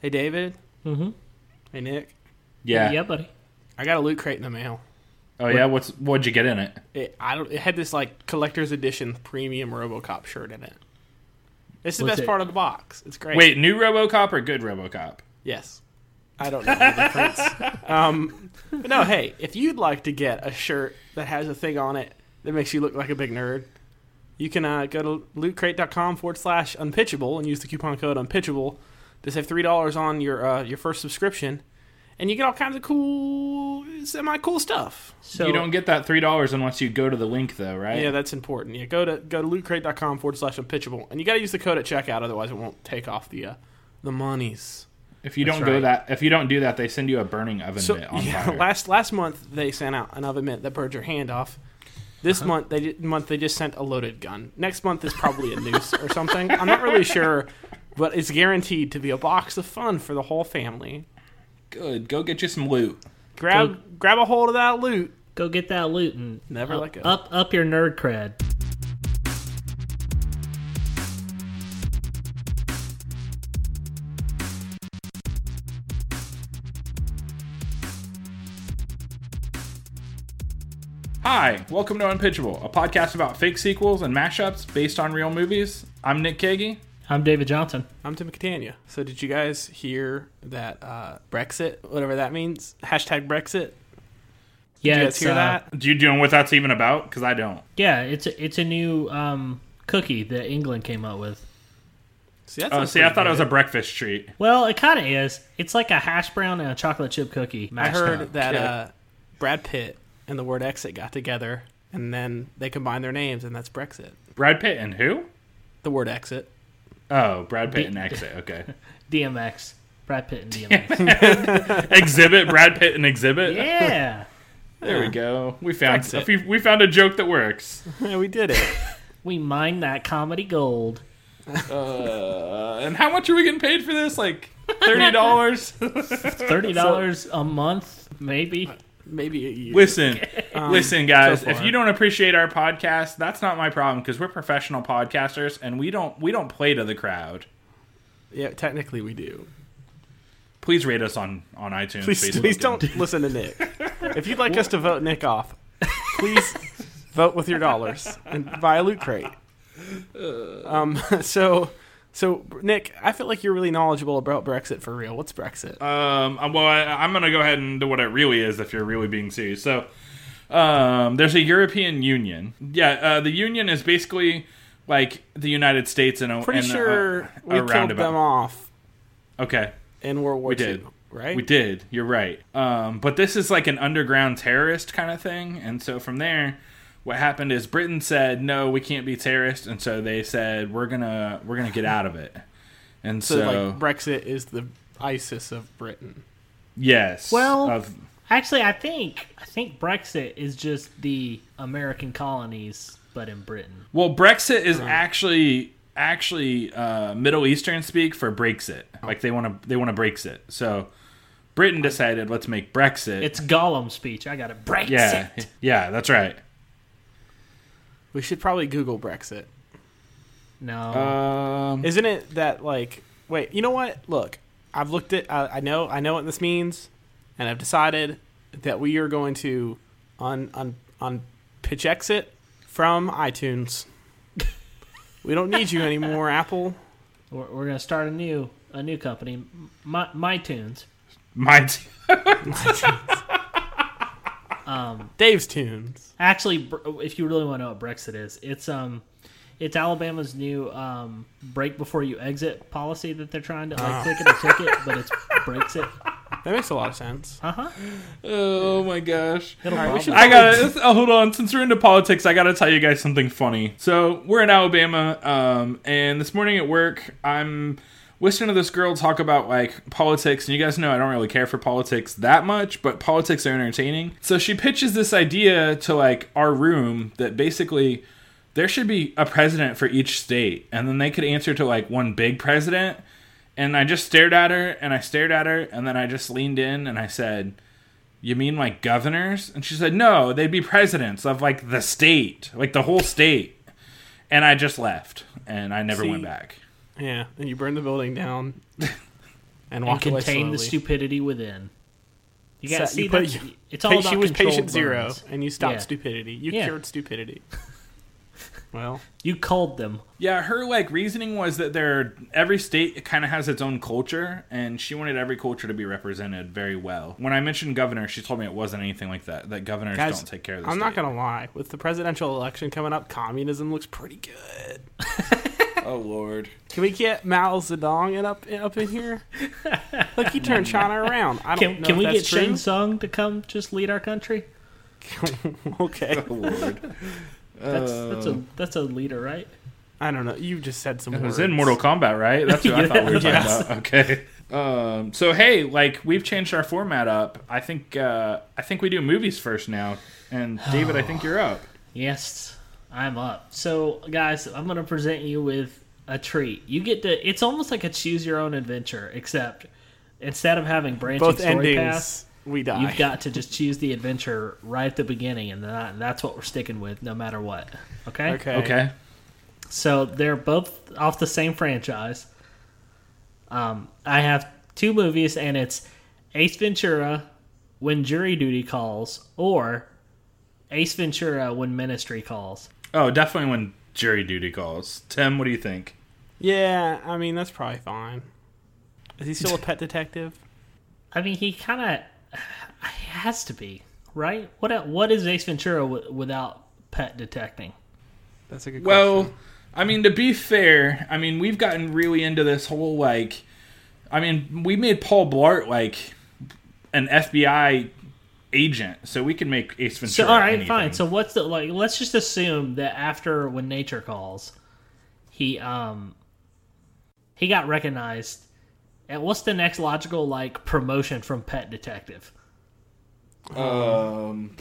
Hey, David. Mm-hmm. Hey, Nick. Yeah. Yeah, buddy. I got a loot crate in the mail. Oh yeah. What's what'd you get in it? It, I don't. It had this like collector's edition premium RoboCop shirt in it. It's the Was best it- part of the box. It's great. Wait, new RoboCop or good RoboCop? Yes. I don't know the difference. um, but no, hey, if you'd like to get a shirt that has a thing on it that makes you look like a big nerd, you can uh, go to lootcrate.com forward slash unpitchable and use the coupon code unpitchable to save three dollars on your uh, your first subscription, and you get all kinds of cool, semi cool stuff. So you don't get that three dollars unless you go to the link though, right? Yeah, that's important. Yeah, go to go to lootcrate.com forward slash unpitchable, and you got to use the code at checkout, otherwise it won't take off the uh, the monies. If you That's don't go that, if you don't do that, they send you a burning oven So mitt on yeah, fire. last last month they sent out an oven mitt that burned your hand off. This month they month they just sent a loaded gun. Next month is probably a noose or something. I'm not really sure, but it's guaranteed to be a box of fun for the whole family. Good. Go get you some loot. Grab grab a hold of that loot. go get that loot and Never up, let go. Up up your nerd cred. Hi, welcome to Unpitchable, a podcast about fake sequels and mashups based on real movies. I'm Nick Kagi. I'm David Johnson. I'm Tim Catania. So did you guys hear that uh, Brexit, whatever that means, hashtag Brexit? Yeah, Did you guys it's hear uh, that? Do you know what that's even about? Because I don't. Yeah, it's a, it's a new um, cookie that England came up with. See, that Oh, see, I pretty thought it was a breakfast treat. Well, it kind of is. It's like a hash brown and a chocolate chip cookie. I heard up. that uh, Brad Pitt and the word exit got together, and then they combined their names, and that's Brexit. Brad Pitt and who? The word exit. Oh, Brad Pitt D- and Exit. Okay. DMX, Brad Pitt and DMX. exhibit. Brad Pitt and Exhibit. yeah, There we go. We found Brexit. we, we found a joke that works. Yeah, we did it. we mined that comedy gold. Uh, and how much are we getting paid for this? Like thirty dollars. Thirty dollars a month, maybe. Maybe a year. Listen, listen, guys. So if you don't appreciate our podcast, that's not my problem because we're professional podcasters and we don't we don't play to the crowd. Yeah, technically we do. Please rate us on on iTunes. Please, Facebook, please don't listen to Nick. If you'd like us to vote Nick off, please vote with your dollars and buy a loot crate. Um. So, so Nick, I feel like you're really knowledgeable about Brexit for real. What's Brexit? Um, well, I, I'm going to go ahead and do what it really is if you're really being serious. So, um, there's a European Union. Yeah, uh, the Union is basically like the United States and a Pretty a- sure a we killed roundabout. them off Okay, in World War We II, did. right? we did. You're right. Um, but this is like an underground terrorist kind of thing, and so from there. What happened is Britain said no, we can't be terrorists, and so they said we're gonna we're gonna get out of it. And So, so, like Brexit is the ISIS of Britain. yes, Well- of, Actually, I think I think Brexit is just the American colonies, but in Britain. Well, Brexit is actually actually uh, Middle Eastern speak for Brexit. Like they want to they want to Brexit. So Britain decided let's make Brexit. It's Gollum speech. I got it. Brexit. yeah, yeah, that's right. We should probably Google Brexit. No. Um, Isn't it that like? Wait, you know what? Look, I've looked at. I, I know. I know what this means, and I've decided that we are going to on on on pitch exit from iTunes. we don't need you anymore, Apple. we're, we're gonna start a new a new company, My MyTunes. my t- Dave's Tunes. Actually, if you really want to know what Brexit is, it's um, it's Alabama's new um break before you exit policy that they're trying to like click it or ticket, but it's Brexit. That makes a lot of sense. Uh huh. oh my gosh. Right, I gotta oh, hold on. Since we're into politics, I gotta tell you guys something funny. So we're in Alabama, um, and this morning at work, I'm listening to this girl talk about like politics, and you guys know I don't really care for politics that much, but politics are entertaining. So she pitches this idea to like our room that basically there should be a president for each state, and then they could answer to like one big president. And I just stared at her, and I stared at her, and then I just leaned in and I said, you mean like governors? And she said, no, they'd be presidents of like the state, like the whole state. And I just left and I never See- went back. Yeah, and you burn the building down. and and walked away contain the stupidity within. You got to So see you put- that. you- It's all about she was controlled patient zero, and you stopped Yeah. stupidity. You Yeah. cured stupidity. well, You culled them. Yeah, her like reasoning was that there every state kind of has its own culture, and she wanted every culture to be represented very well. When I mentioned governor, she told me it wasn't anything like that. That governors guys, don't take care of. The I'm not gonna lie. With the presidential election coming up, communism looks pretty good. Oh lord. Can we get Mao Zedong in up up in here? Look, he turned China around. I don't Can, know can if we that's get true. Shang Tsung to come just lead our country? okay, Oh lord. That's that's a Uh, that's a leader, right? I don't know. You just said some. It was words. in Mortal Kombat, right? That's what I thought we were talking Yes. about. Okay. Um, so hey, like we've changed our format up. I think uh, I think we do movies first now. And David, I think you're up. Yes, I'm up. So, guys, I'm going to present you with a treat. You get to. It's almost like a choose your own adventure, except instead of having branching both story endings. paths, We die. you've got to just choose the adventure right at the beginning, and that, that's what we're sticking with, no matter what. Okay. okay. Okay. So they're both off the same franchise. Um, I have two movies, and it's Ace Ventura, When Jury Duty Calls, or Ace Ventura, When Ministry Calls. Oh, definitely when jury duty calls. Tim, what do you think? Yeah, I mean that's probably fine. Is he still a pet detective? I mean, he kind of has to be right. What what is Ace Ventura w- without pet detecting? That's a good question. Well, question. I mean, to be fair, I mean, we've gotten really into this whole like, I mean, we made Paul Blart like an FBI agent, so we can make Ace Ventura. So all right, anything. fine. So what's the like? Let's just assume that after when nature calls, he um he got recognized. And what's the next logical like promotion from pet detective? um,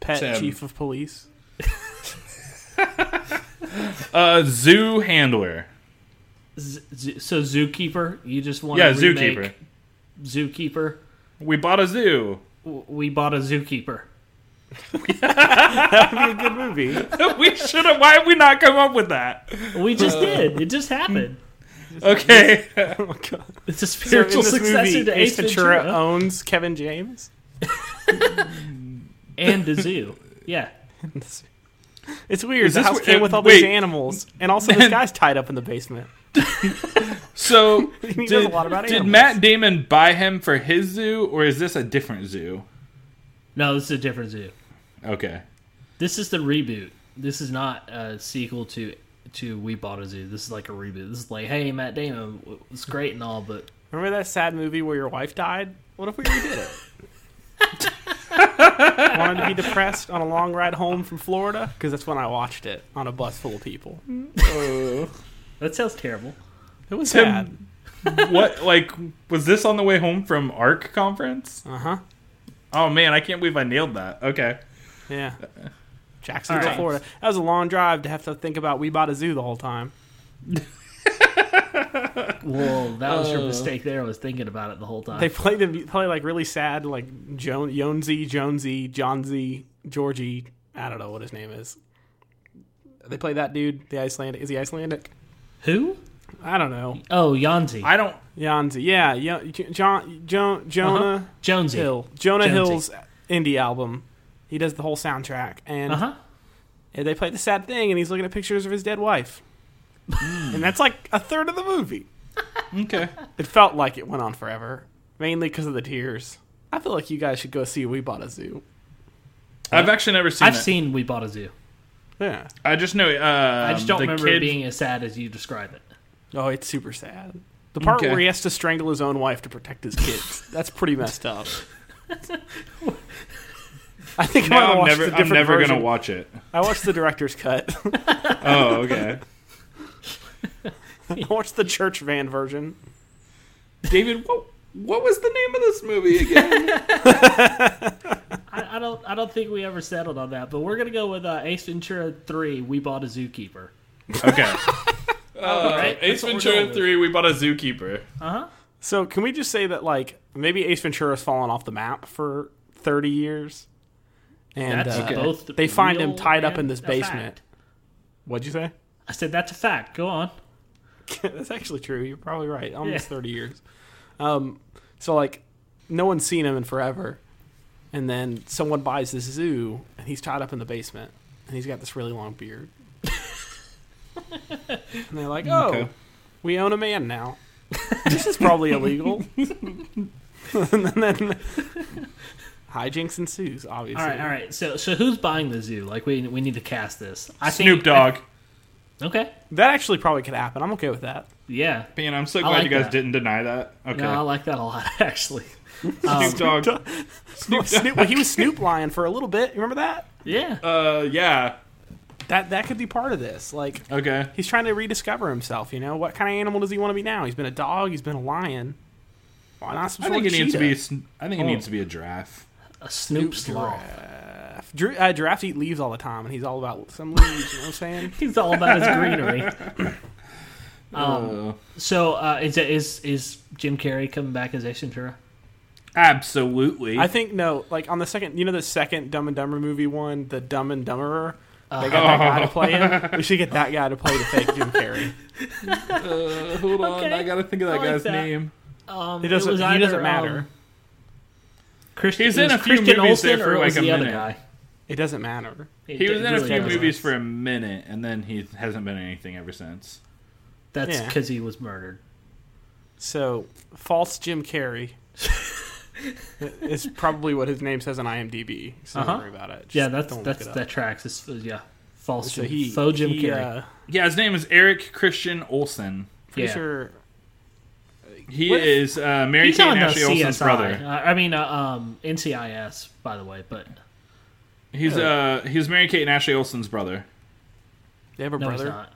Pet Tim. chief of police. uh, zoo handler. Z- z- so zookeeper, you just want Yeah, to zookeeper. Zookeeper. We bought a zoo. W- We bought a zookeeper. That'd be a good movie. we should have. Why have we not come up with that? We just did. It just happened. Okay. oh my god. It's a spiritual this successor movie, to Ace Ventura, Ventura owns Kevin James. and the zoo. Yeah. It's weird. Is the this house wh- came uh, with all wait. these animals, and also this guy's tied up in the basement. So He knows did, a lot about did. Matt Damon buy him for his zoo, or is this a different zoo? No, this is a different zoo. Okay. This is the reboot. This is not a sequel to to We Bought a Zoo. This is like a reboot. This is like, hey, Matt Damon, it's great and all, but Remember that sad movie where your wife died? What if we redid it? Wanted to be depressed on a long ride home from Florida? Because that's when I watched it on a bus full of people. Oh. That sounds terrible. It was Tim- sad. what like was this on the way home from ARC conference? Uh huh. Oh man, I can't believe I nailed that. Okay. Yeah. Jacksonville, All right. Florida. That was a long drive to have to think about We Bought a Zoo the whole time. Well, that was your Uh. mistake there. I was thinking about it the whole time. They play the play like really sad, like jo- Jonesy, Jonesy, Johnsy, Georgie. I don't know what his name is. They play that dude. The Icelandic is he Icelandic? Who? I don't know. Oh, Yanzi. I don't Janzi, yeah, Yo- John, jo- Jonah Uh-huh. Jonesy. Hill, Jonah Jonesy. Hill's indie album. He does the whole soundtrack, and Uh huh. and they play the sad thing, and he's looking at pictures of his dead wife, and that's like a third of the movie. Okay. It felt like it went on forever, mainly because of the tears. I feel like you guys should go see We Bought a Zoo. I've actually never seen I've it. seen We Bought a Zoo. Yeah. I just know uh I just don't the remember kid, it being as sad as you describe it. Oh, it's super sad. The part Okay. where he has to strangle his own wife to protect his kids. that's pretty messed up. I think I might now have I'm watched never a I'm different never gonna watch it. I watched the director's cut. Oh, okay. I watched the church van version. David, what what was the name of this movie again? I, I don't. I don't think we ever settled on that. But we're gonna go with uh, Ace Ventura Three. We bought a zookeeper. okay. Uh, right, Ace that's what Ventura going with. 3, we bought a zookeeper. Uh huh. So can we just say that like maybe Ace Ventura's fallen off the map for thirty years? And That's uh, both. they find him tied up in this basement. fact. What'd you say? I said that's a fact. Go on. That's actually true. You're probably right. Almost Yeah. thirty years. Um, so like, no one's seen him in forever, and then someone buys this zoo, and he's tied up in the basement, and he's got this really long beard. and they're like, "Oh, Okay. we own a man now. this is probably illegal." and then hijinks ensues. Obviously, All right, all right. So, so who's buying the zoo? Like, we we need to cast this. I Snoop think, Dogg. okay. That actually probably could happen. I'm okay with that. Yeah. Man, I'm so glad like you guys that. didn't deny that. Okay. No, I like that a lot, actually. Um, Snoop Dogg. Snoop, Snoop, well, he was Snoop Lion for a little bit. You remember that? Yeah. Uh, yeah. That that could be part of this. Like Okay. he's trying to rediscover himself. You know, what kind of animal does he want to be now? He's been a dog. He's been a lion. Why not some I think it needs to be. cheetah? sn- I think it Oh. needs to be a giraffe. A Snoop sloth. Giraffe. Dri- uh, giraffes eat leaves all the time, and he's all about some leaves. You know what I'm saying? He's all about his greenery. Um, Uh, so, uh, is, is is Jim Carrey coming back as Ace Ventura? absolutely. I think no. Like on the second, you know, the second Dumb and Dumber movie one, the Dumb and Dumberer. They got that guy to play him. We should get that guy to play the fake Jim Carrey. uh, hold on. Okay. I gotta think of that I like guy's that. name. Um, It doesn't. was he either, doesn't matter. um, Christian, He's it in was a few Christian movies there Olsen, for or it was like a the other minute. guy. it doesn't matter. It He was d- in a few doesn't. movies for a minute, and then he hasn't been in anything ever since. That's Yeah. because he was murdered. So false Jim Carrey is probably what his name says on IMDb. So Uh-huh. don't worry about it. Just yeah, that's that's it that tracks. It's, yeah, false. So Jim, he faux Jim he, Carrey. Uh, Yeah, his name is Eric Christian Olsen. pretty Yeah. sure. He What if- is uh, Mary Kate and the Ashley Olsen's brother. Uh, I mean, uh, um, NCIS, by the way, but He's uh he's Mary Kate and Ashley Olsen's brother. They have a no, brother.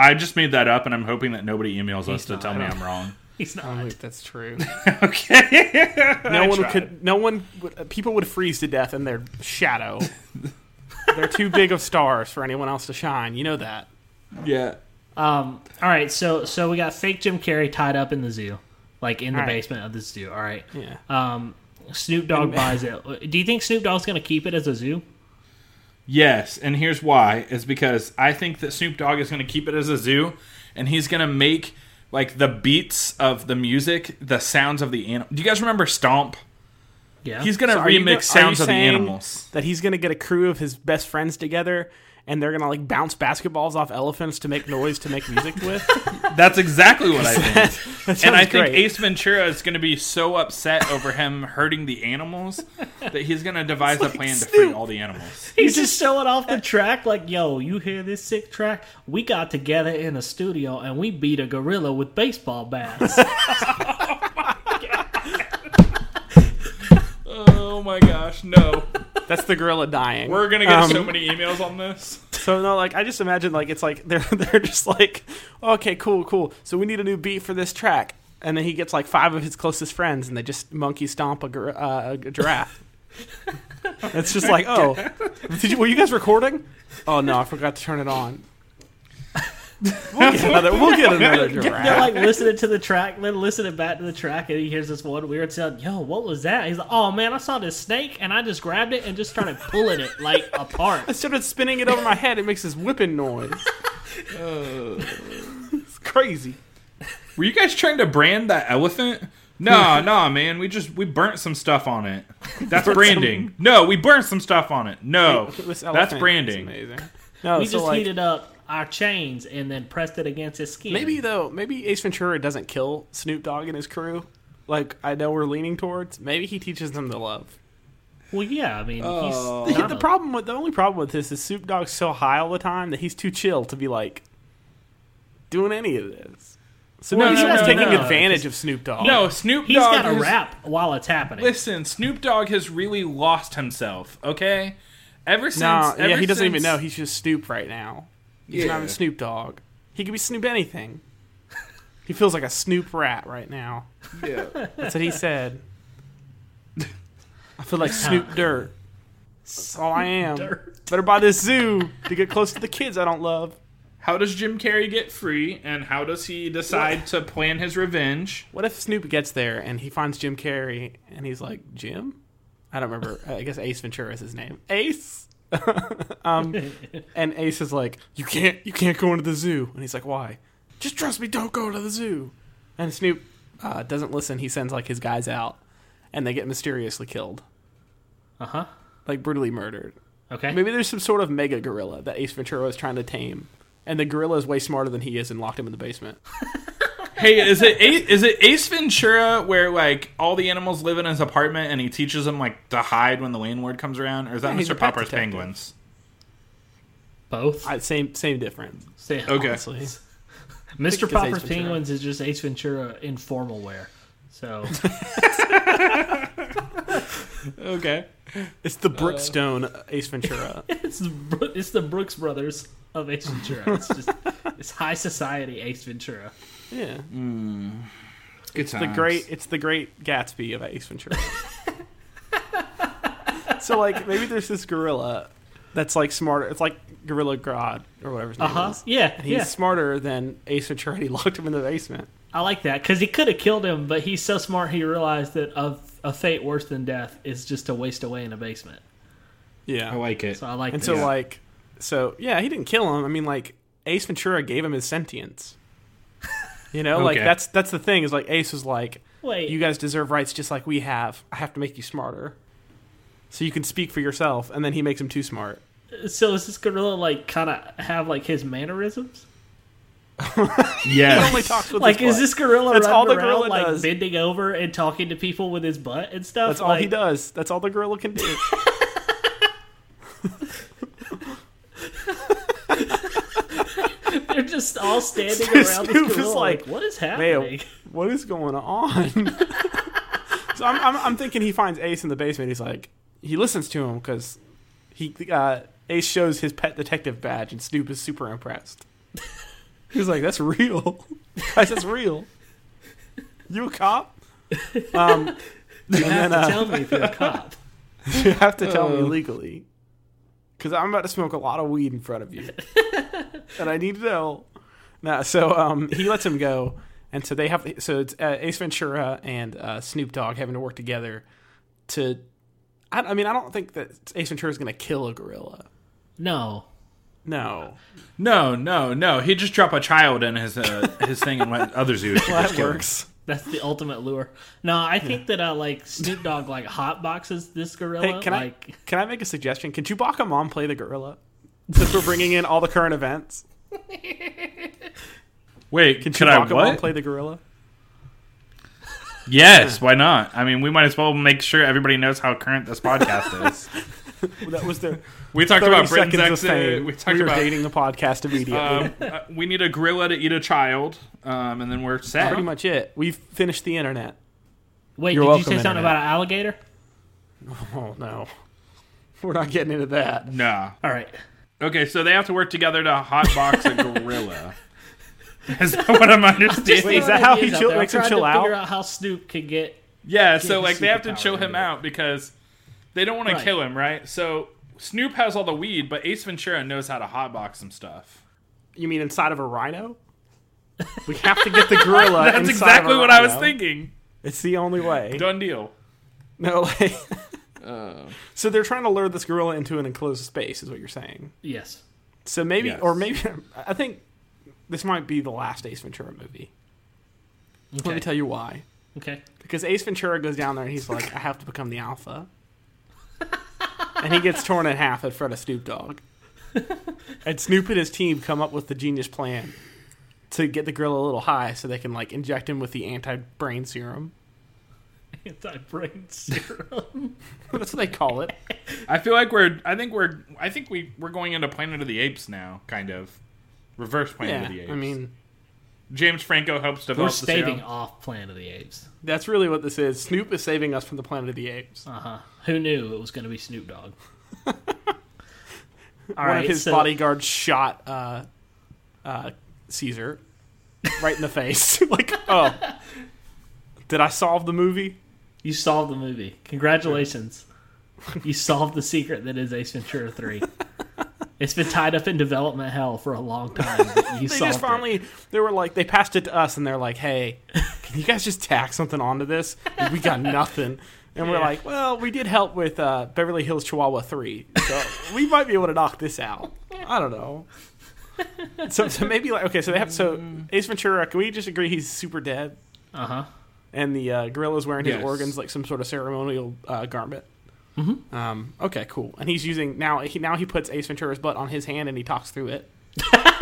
He's not. I just made that up, and I'm hoping that nobody emails us He's to not. tell me I'm wrong. He's I don't not. think that's true. okay. No I one tried. could. No one. Would, people would freeze to death in their shadow. They're too big of stars for anyone else to shine. You know that. Yeah. Um, all right, so so we got fake Jim Carrey tied up in the zoo, like in the All right. basement of the zoo. All right. Yeah. Um, Snoop Dogg buys it. Do you think Snoop Dogg's gonna keep it as a zoo? Yes, and here's why: is because I think that Snoop Dogg is going to keep it as a zoo, and he's going to make like the beats of the music, the sounds of the animal. Do you guys remember Stomp? Yeah. He's going to So remix go- sounds of the animals. That he's gonna get a crew of his best friends together, and they're gonna like bounce basketballs off elephants to make noise to make music with. That's exactly what I think. That and I think great. Ace Ventura is going to be so upset over him hurting the animals that he's going to devise a plan to free all the animals. He's just showing off the track, like, "Yo, you hear this sick track? We got together in a studio and we beat a gorilla with baseball bats." Oh my gosh, no! That's the gorilla dying. We're gonna get Um, so many emails on this. So no, like I just imagine like it's like they're they're just like, okay, cool, cool. So we need a new beat for this track, and then he gets like five of his closest friends, and they just monkey stomp a, gir- uh, a giraffe. it's just like, oh, did you, were you guys recording? Oh no, I forgot to turn it on. We'll get another. We'll get another They're like listening to the track, then listening back to the track, and he hears this one weird sound. Yo, what was that? He's like, "Oh man, I saw this snake, and I just grabbed it and just started pulling it like apart." I started spinning it over my head. It makes this whipping noise. it's crazy. Were you guys trying to brand that elephant? No, no, man. We just we burnt some stuff on it. That's Burnt branding. No, we burnt some stuff on it. No, This that's branding. amazing. No, We so just like, heated up our chains and then pressed it against his skin. Maybe though, maybe Ace Ventura doesn't kill Snoop Dogg and his crew. Like I know we're leaning towards. Maybe he teaches them to love. Well, yeah. I mean, Oh. he's The, the a- problem with the only problem with this is Snoop Dogg's so high all the time that he's too chill to be like doing any of this. So No, maybe no, someone's no, taking no. advantage of Snoop Dogg. No, Snoop He's Dogg got to has- rap while it's happening. Listen, Snoop Dogg has really lost himself. Okay, ever since. no, yeah, ever he doesn't even know he's just Snoop right now. He's not Yeah. even Snoop Dogg. He could be Snoop anything. he feels like a Snoop rat right now. Yeah. That's what he said. I feel like Snoop Dirt. That's all I am. Dirt. Better buy this zoo to get close to the kids I don't love. How does Jim Carrey get free, and how does he decide to plan his revenge? What if Snoop gets there and he finds Jim Carrey and he's like, Jim? I don't remember. I guess Ace Ventura is his name. Ace? um, and Ace is like, you can't, you can't go into the zoo. And he's like, why? Just trust me, don't go to the zoo. And Snoop uh, doesn't listen. He sends like his guys out, and they get mysteriously killed, Uh huh. like brutally murdered. Okay. Maybe there's some sort of mega gorilla that Ace Ventura is trying to tame, and the gorilla is way smarter than he is and locked him in the basement. Hey, is it Ace, is it Ace Ventura where like all the animals live in his apartment and he teaches them like to hide when the landlord comes around, or is that Yeah, Mr. Popper's detective. Penguins? Both. I, same same difference. Same, Okay. Honestly. Mr. Popper's Penguins is just Ace Ventura in formal wear. So Okay. It's the Brookstone uh, Ace Ventura. it's the, it's the Brooks Brothers of Ace Ventura. It's just it's high society Ace Ventura. Yeah, Good It's the great. It's the great Gatsby of Ace Ventura. so like maybe there's this gorilla that's like smarter. It's like Gorilla Grodd or whatever his name Uh huh. is. Yeah. And he's Yeah. smarter than Ace Ventura. He locked him in the basement. I like that because he could have killed him, but he's so smart he realized that a, a fate worse than death is just to waste away in a basement. Yeah. I like it. So I like it. and that. so like, so yeah, he didn't kill him. I mean, like Ace Ventura gave him his sentience. You know, like that's that's the thing is like Ace was like, Wait, you guys deserve rights just like we have. I have to make you smarter, so you can speak for yourself. And then he makes him too smart. so is this gorilla like kind of have like his mannerisms? He Yes. only talks with Like, his is this gorilla That's all the around gorilla like does. bending over and talking to people with his butt and stuff? That's all like, he does. That's all the gorilla can do. They're just all standing Snoop around is this gorilla. like, Like, what is happening? Man, what is going on? so I'm, I'm, I'm thinking he finds Ace in the basement. He's like, he listens to him because he uh, Ace shows his pet detective badge, and Snoop is super impressed. He's like, "That's real, guys. That's real. You a cop? Um, You have then, to uh, tell me if you're a cop. you have to tell me Oh. legally, because I'm about to smoke a lot of weed in front of you, and I need to know." Nah, so um, he lets him go, and so they have. So it's uh, Ace Ventura and uh, Snoop Dogg having to work together to. I, I mean, I don't think that Ace Ventura is going to kill a gorilla. No. No, No, no, no. He'd just drop a child in his uh, his thing and let other zoos well, that kill him. works. That's the ultimate lure. No, I think that uh, like Snoop Dogg like hot boxes this gorilla. Hey, can like I can I make a suggestion? Can Chewbacca mom play the gorilla? Since we're bringing in all the current events, Wait, can could I Chewbacca mom play the gorilla? Yes, why not? I mean, we might as well make sure everybody knows how current this podcast is. That was their We talked about Britain's exit. We talked we about dating the podcast immediately. um, uh, we need a gorilla to eat a child, um, and then we're set. Pretty much it. We've finished the internet. wait, You're did you say something Internet. about an alligator? Oh no, we're not getting into that. Nah. All right. Okay, so they have to work together to hotbox a gorilla. Is that what I'm understanding? Wait, is that how he chill- makes him chill out? Figure out how Snoop could get. Yeah, so like they have to chill him out because they don't want Right. to kill him, right? So Snoop has all the weed, but Ace Ventura knows how to hotbox some stuff. You mean inside of a rhino? We have to get the gorilla. That's inside exactly of a what I was thinking. It's the only way. Done deal. No, like. Uh. so they're trying to lure this gorilla into an enclosed space, is what you're saying. Yes. So maybe, Yes. or maybe, I think this might be the last Ace Ventura movie. Let me tell you why. Okay. Because Ace Ventura goes down there and he's like, I have to become the alpha. and he gets torn in half in front of Snoop Dogg. and Snoop and his team come up with the genius plan to get the gorilla a little high so they can like inject him with the anti-brain serum. Anti-brain serum. That's what they call it. I feel like we're. I think we're. I think we we're going into Planet of the Apes now, kind of. Reverse Planet Yeah, of the Apes. I mean, James Franco helps We're develop the staving serum. off Planet of the Apes. that's really what this is. Snoop is saving us from the Planet of the Apes. Uh huh. Who knew it was going to be Snoop Dogg? All One right. of his so, bodyguards shot uh, uh, Caesar right in the face. like, oh, did I solve the movie? You solved the movie. Congratulations. you solved the secret that is Ace Ventura 3. It's been tied up in development hell for a long time. You they just finally they were like they passed it to us and they're like hey can you guys just tack something onto this we got nothing and we're like well we did help with uh, beverly hills chihuahua 3 so we might be able to knock this out i don't know so, so maybe like okay so they have so ace ventura can we just agree he's super dead. Uh huh. and the uh, gorilla's wearing his Yes. organs like some sort of ceremonial uh, garment. Mm-hmm. Um, okay, cool. And he's using now. He now he puts Ace Ventura's butt on his hand and he talks through it.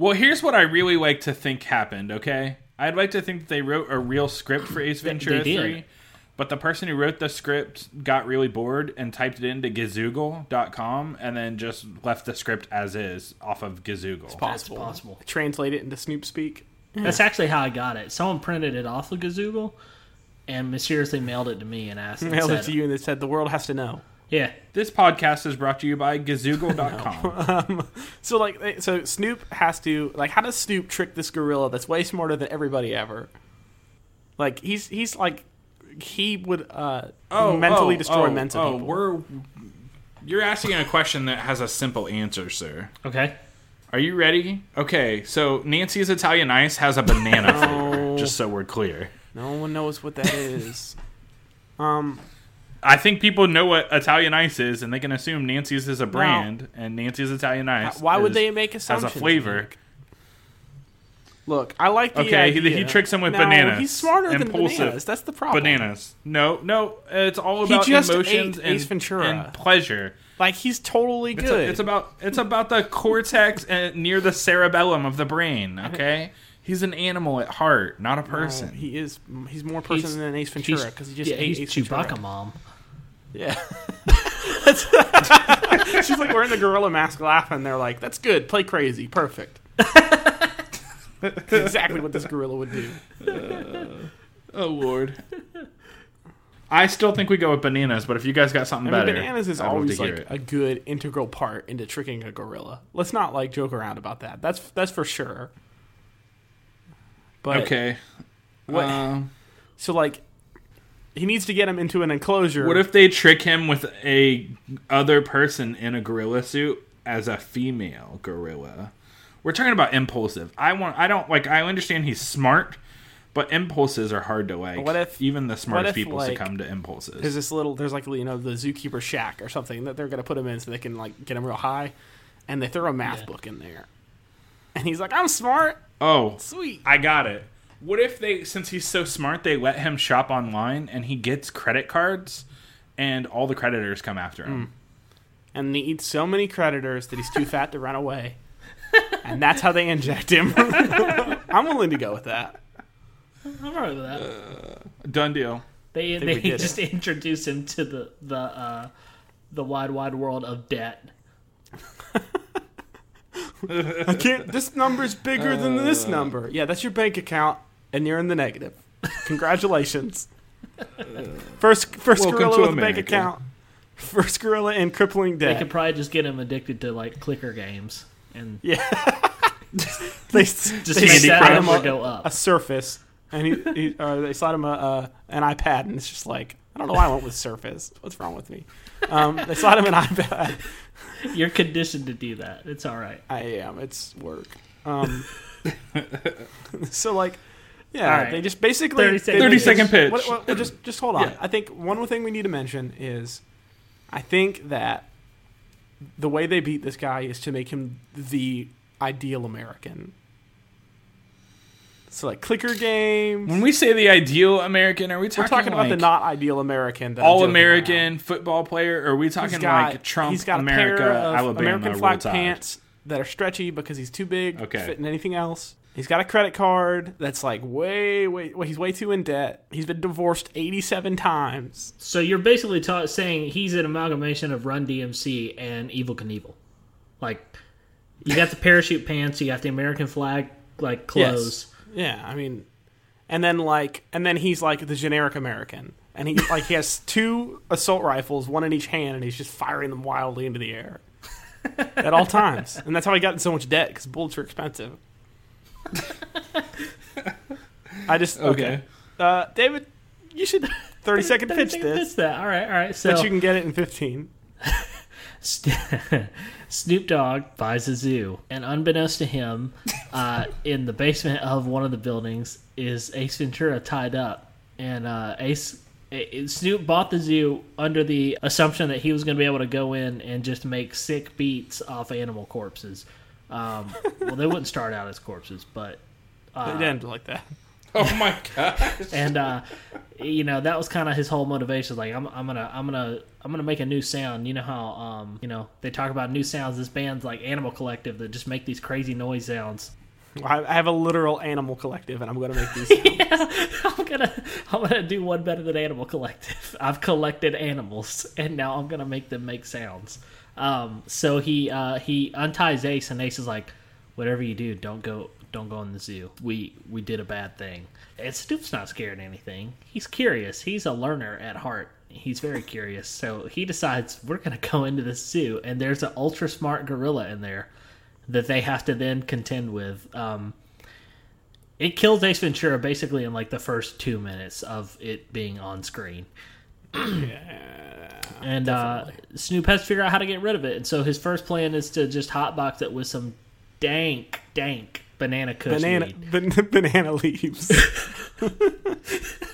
Well, here's what I really like to think happened, okay? I'd like to think that they wrote a real script for Ace Ventura they did. 3, but the person who wrote the script got really bored and typed it into gazoogle.com and then just left the script as is off of Gazoogle. That's Possible. possible. Translate it into Snoop speak. That's actually how I got it. Someone printed it off of Gazoogle and mysteriously mailed it to me and asked. and Mailed it to you and they said the world has to know. Yeah, This podcast is brought to you by gazoogle.com. So like, so Snoop has to like, how does Snoop trick this gorilla that's way smarter than everybody ever? Like he's he's like he would uh mentally destroy mental oh, people. We're you're asking a question that has a simple answer, sir. okay. Are you ready? Okay, so Nancy's Italian Ice has a banana flavor, just so we're clear. No one knows what that is. um, I think people know what Italian Ice is, and they can assume Nancy's is a brand, and Nancy's Italian Ice. why would is- they make has assumptions? a flavor? Nick? Look, I like the Okay, he- idea. he tricks him with No, bananas. He's smarter than Impulsive. bananas. That's the problem. Bananas. No, no, it's all He about just emotions ate and, Ventura. and pleasure. Like he's totally It's, good. a- it's about it's about the cortex and near the cerebellum of the brain. Okay, he's an animal at heart, not a No, person. he is. He's more person He's- than Ace Ventura He's- because he just yeah, ate he's Ace Chewbacca Ventura. mom. Yeah. She's like wearing the gorilla mask, laughing. They're like, "That's good. Play crazy. Perfect." That's exactly what this gorilla would do. oh lord. I still think we go with bananas, but if you guys got something I mean, better, bananas is I'd always like a good integral part into tricking a gorilla. Let's not like joke around about that. That's that's for sure. But okay. what- Um, so like, he needs to get him into an enclosure. what if they trick him with a other person in a gorilla suit as a female gorilla? We're talking about impulsive. I want. I don't like. I understand he's smart, but impulses are hard to like. What if- even the smartest if, people like, succumb to impulses? There's this little, there's like you know the zookeeper shack or something that they're gonna put him in so they can like get him real high, and they throw a math Yeah. book in there, and he's like, "I'm smart, oh, sweet." I got it. What if they, since he's so smart, they let him shop online and he gets credit cards, and all the creditors come after him? And he eats so many creditors that he's too fat to run away, and that's how they inject him. I'm willing to go with that. I'm alright with that. Done deal. They they did just introduce him to the the uh, the wide wide world of debt. I can't. This number's bigger than this number. Yeah, that's your bank account, and you're in the negative. Congratulations. First, first gorilla to with a bank account. First gorilla in crippling debt. They could probably just get him addicted to like clicker games and Yeah. they just they slide him number a, go a. Surface, and he, he or they slide him a, uh, an iPad, and it's just like I don't know why I went with Surface. What's wrong with me? Um, they slide him an iPad. You're conditioned to do that. It's all right. I am. It's work. Um, so like, yeah, All right. they just basically 30 they- second- they 30 just- pitch. what- what- what- just just hold on. Yeah. I think one more thing we need to mention is, I think that the way they beat this guy is to make him the ideal American. So like clicker games. When we say the ideal American, are we We're talking, talking about like the not ideal American. that all joking American football player, or are we talking He's got, like Trump, he's got America, a pair of Alabama, American flag pants that are stretchy because he's too big Okay. to fit in anything else. He's got a credit card that's like way, way. Well, he's way too in debt. He's been divorced eighty-seven times. So you're basically ta- saying he's an amalgamation of Run DMC and Evel Knievel. Like you got the parachute pants, you got the American flag like clothes. Yeah, I mean, and then like, and then he's like the generic American, and he like he has two assault rifles, one in each hand, and he's just firing them wildly into the air at all times. And that's how he got in so much debt because bullets are expensive. I just okay. Okay. Uh, David, you should thirty second pitch this, pitch that. All right, all right. So but you can get it in fifteen. Snoop Dogg buys a zoo, and unbeknownst to him, uh, in the basement of one of the buildings is Ace Ventura tied up, and uh, Ace. Snoop bought the zoo under the assumption that he was going to be able to go in and just make sick beats off animal corpses. Um, well, they wouldn't start out as corpses, but It didn't like that. Oh my god. and uh, you know that was kind of his whole motivation. Like I'm, I'm gonna, I'm gonna, I'm gonna make a new sound. You know how, um, you know they talk about new sounds. This band's like Animal Collective that just make these crazy noise sounds. I have a literal animal collective, and I'm going to make these. yeah, I'm gonna, I'm gonna do one better than Animal Collective. I've collected animals, and now I'm gonna make them make sounds. Um, so he, uh, he unties Ace, and Ace is like, "Whatever you do, don't go, don't go in the zoo. We, we did a bad thing." And Snoop's not scared of anything. He's curious. He's a learner at heart. He's very curious. So he decides we're gonna go into the zoo, and there's an ultra smart gorilla in there that they have to then contend with. Um, it kills Ace Ventura basically in like the first two minutes of it being on screen. and uh, Snoop has to figure out how to get rid of it. And so his first plan is to just hotbox it with some dank, dank banana kush banana ban- banana leaves.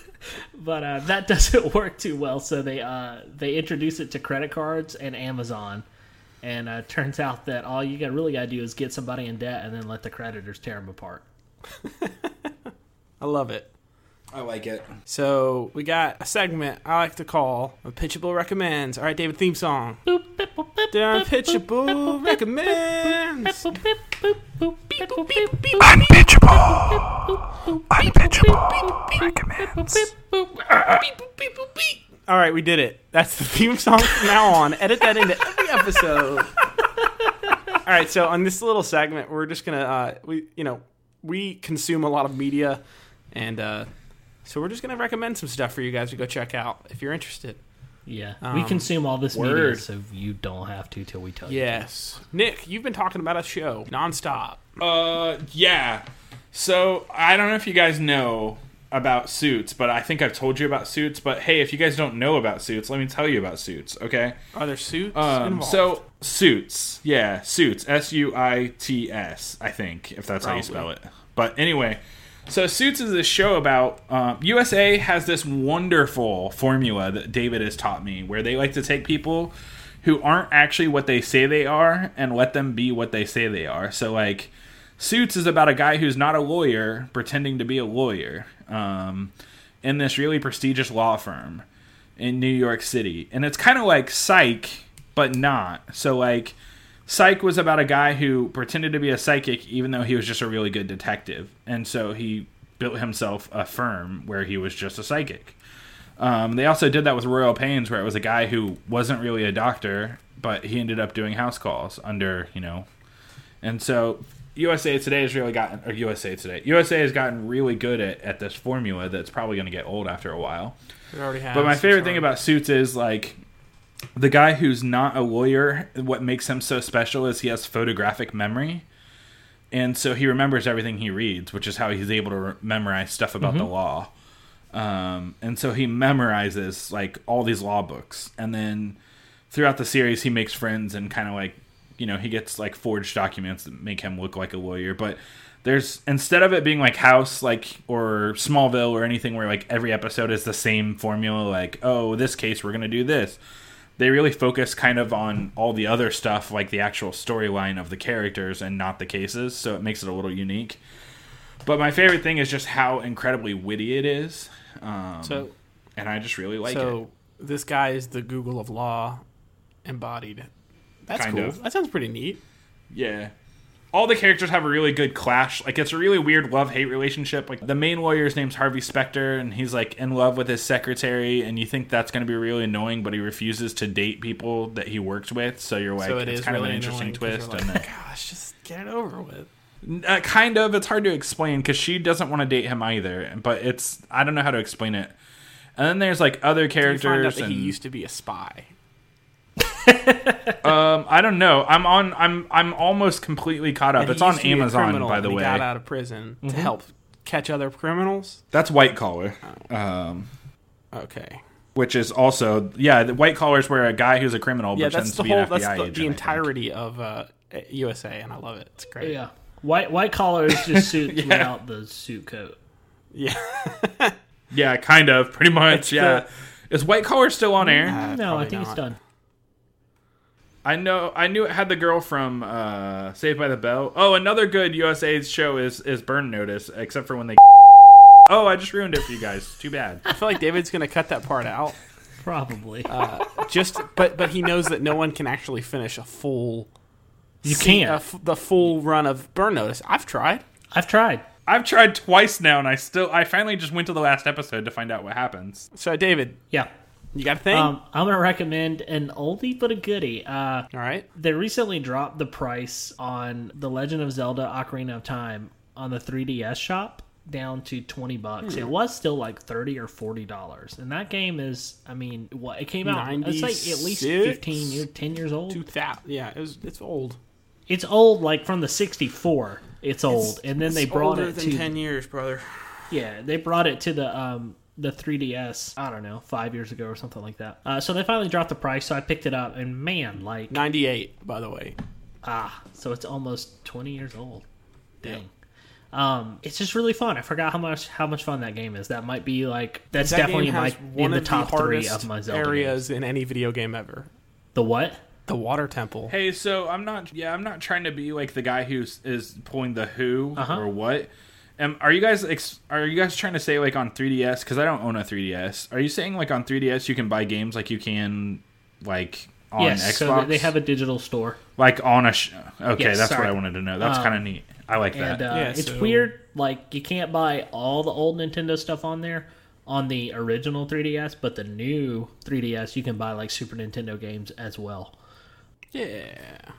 But uh, that doesn't work too well. So they uh, they introduce it to credit cards and Amazon. And uh, turns out that all you got really got to do is get somebody in debt and then let the creditors tear them apart. I love it. I like it. So we got a segment I like to call "Pitchable Recommends." All right, David, theme song. Down Pitchable Recommends. Unpitchable. Unpitchable. Recommends. All right, we did it. That's the theme song from now on. Edit that into every episode. All right, so on this little segment, we're just gonna uh, we you know we consume a lot of media, and uh, so we're just gonna recommend some stuff for you guys to go check out if you're interested. Yeah, we Um, consume all this media, so you don't have to till we tell you. Yes, Nick, you've been talking about a show nonstop. Uh, yeah. So I don't know if you guys know about Suits, but I think I've told you about Suits. But hey, if you guys don't know about Suits, let me tell you about Suits. Okay. Are there suits Um, involved? so Suits, yeah, Suits, S U I T S, I think, if that's how you spell Probably. it. But anyway, so Suits is this show about um, USA has this wonderful formula that David has taught me, where they like to take people who aren't actually what they say they are and let them be what they say they are. So like. Suits is about a guy who's not a lawyer pretending to be a lawyer um, in this really prestigious law firm in New York City. And it's kind of like Psych, but not. So, like, Psych was about a guy who pretended to be a psychic even though he was just a really good detective. And so he built himself a firm where he was just a psychic. Um, they also did that with Royal Pains, where it was a guy who wasn't really a doctor, but he ended up doing house calls under, you know. And so USA Today has really gotten, or USA Today, USA has gotten really good at, at this formula that's probably going to get old after a while. It already has. But my favorite thing about Suits is like the guy who's not a lawyer. What makes him so special is he has photographic memory, and so he remembers everything he reads, which is how he's able to re- memorize stuff about the law. Um, and so he memorizes like all these law books, and then throughout the series, he makes friends and kind of like you know he gets like forged documents that make him look like a lawyer, but there's instead of it being like house like or smallville or anything where like every episode is the same formula like oh this case we're gonna do this they really focus kind of on all the other stuff like the actual storyline of the characters and not the cases so it makes it a little unique but my favorite thing is just how incredibly witty it is um, So, and i just really like it so this guy is the Google of law embodied. That's Kind cool. of. That sounds pretty neat. Yeah. All the characters have a really good clash. Like it's a really weird love hate relationship. Like the main lawyer's name's Harvey Specter, and he's like in love with his secretary, and you think that's going to be really annoying, but he refuses to date people that he works with. So you're like, so it it's is kind really of an interesting twist. you're and like, Gosh, just get it over with. uh, kind of, it's hard to explain because she doesn't want to date him either. But it's I don't know how to explain it. And then there's like other You find out characters, that and he used to be a spy. um, I don't know. I'm on. I'm I'm almost completely caught up. And it's on used to be a Amazon, criminal, by the way. got out of prison to help catch other criminals. That's white collar. Um, Okay. which is also yeah, the white collar is where a guy who's a criminal Yeah, pretends that's the to be an whole. FBI That's the, agent. the entirety of uh, USA, and I love it. It's great. Yeah, white white collar is just suits without the suit coat. Yeah. Yeah, kind of, pretty much. It's yeah, the- is white collar still on air? Uh, no, I probably think it's done. I know. I knew it had the girl from uh, Saved by the Bell. Oh, another good USA show is is Burn Notice, except for when they. Oh, I just ruined it for you guys. Too bad. I feel like David's gonna cut that part out. Probably. Uh, just, but but he knows that no one can actually finish a full. you se- can't. a f- the full run of Burn Notice. I've tried. I've tried. I've tried twice now, and I still, I finally just went to the last episode to find out what happens. So David, Yeah. You got a thing? Um, I'm gonna recommend an oldie but a goodie. Uh, All right. they recently dropped the price on the Legend of Zelda: Ocarina of Time on the 3DS shop down to 20 bucks. Hmm. It was still like 30 or 40 dollars, and that game is, I mean, what it came out. It's like at least 96? 15 years, 10 years old. Two thou- Yeah, it was, it's old. It's old, like from the 64. It's old, and then they brought it to ten years, brother. Yeah, they brought it to the um the 3DS. I don't know, five years ago or something like that. Uh, so they finally dropped the price, so I picked it up, and man, like Ninety-eight, by the way. ah, so it's almost 20 years old. Dang. Um, it's just really fun. I forgot how much how much fun that game is. That might be like that's That definitely game in my has in one the of top the three hardest of my Zelda areas games. in any video game ever. The what? The Water Temple. Hey, so I'm not, yeah, I'm not trying to be like the guy who is pulling the who Uh-huh. or what. Um, are you guys ex- are you guys trying to say like on 3ds? Because I don't own a 3ds. Are you saying like on 3ds you can buy games like you can like on yes, Xbox? so they have a digital store, like on a. Sh- okay, Yes, that's sorry. what I wanted to know. That's Um, kind of neat. I like that. and uh, Yeah, it's so- weird. Like you can't buy all the old Nintendo stuff on there on the original 3DS, but the new 3DS you can buy like Super Nintendo games as well. Yeah.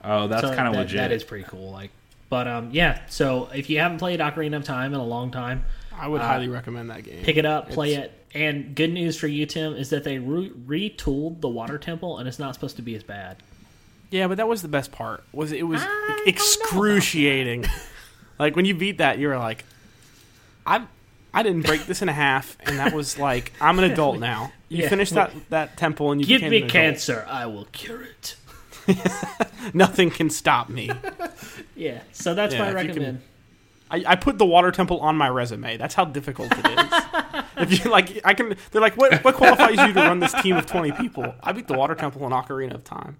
oh, that's So kind of that- legit. That is pretty cool. Like, but um, yeah. So if you haven't played Ocarina of Time in a long time, I would highly recommend that game. Uh, pick it up, play It's- it. And good news for you, Tim, is that they re- retooled the water temple, and it's not supposed to be as bad. Yeah, but that was the best part. Was it was excruciating. like when you beat that, you were like, I I didn't break this in half, and that was like I'm an adult now. You Yeah. finished that that temple, and you Give me cancer, I will cure it. Nothing can stop me. Yeah, so that's Yeah, my if you can- recommend. I, I put the water temple on my resume. That's how difficult it is. if you like, I can. They're like, what what qualifies you to run this team of twenty people? I beat the water temple in Ocarina of Time.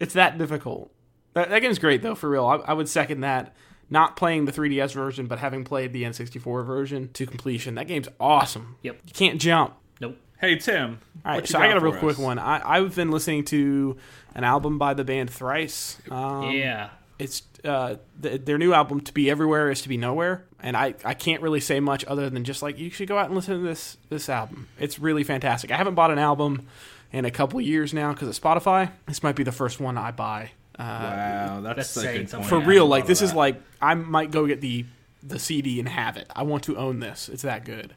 It's that difficult. That, that game's great though, for real. I, I would second that. Not playing the 3DS version, but having played the N64 version to completion. That game's awesome. Yep. You can't jump. Nope. hey Tim, All right, what you so I got a for real quick one. I, I've been listening to an album by the band Thrice. Um, yeah. it's uh, th- their new album to be everywhere is to be nowhere and I, I can't really say much other than just like you should go out and listen to this this album it's really fantastic i haven't bought an album in a couple years now because of spotify this might be the first one i buy uh, Wow, that's, That's a saying good something. point. for real like this is that. like i might go get the the cd and have it i want to own this it's that good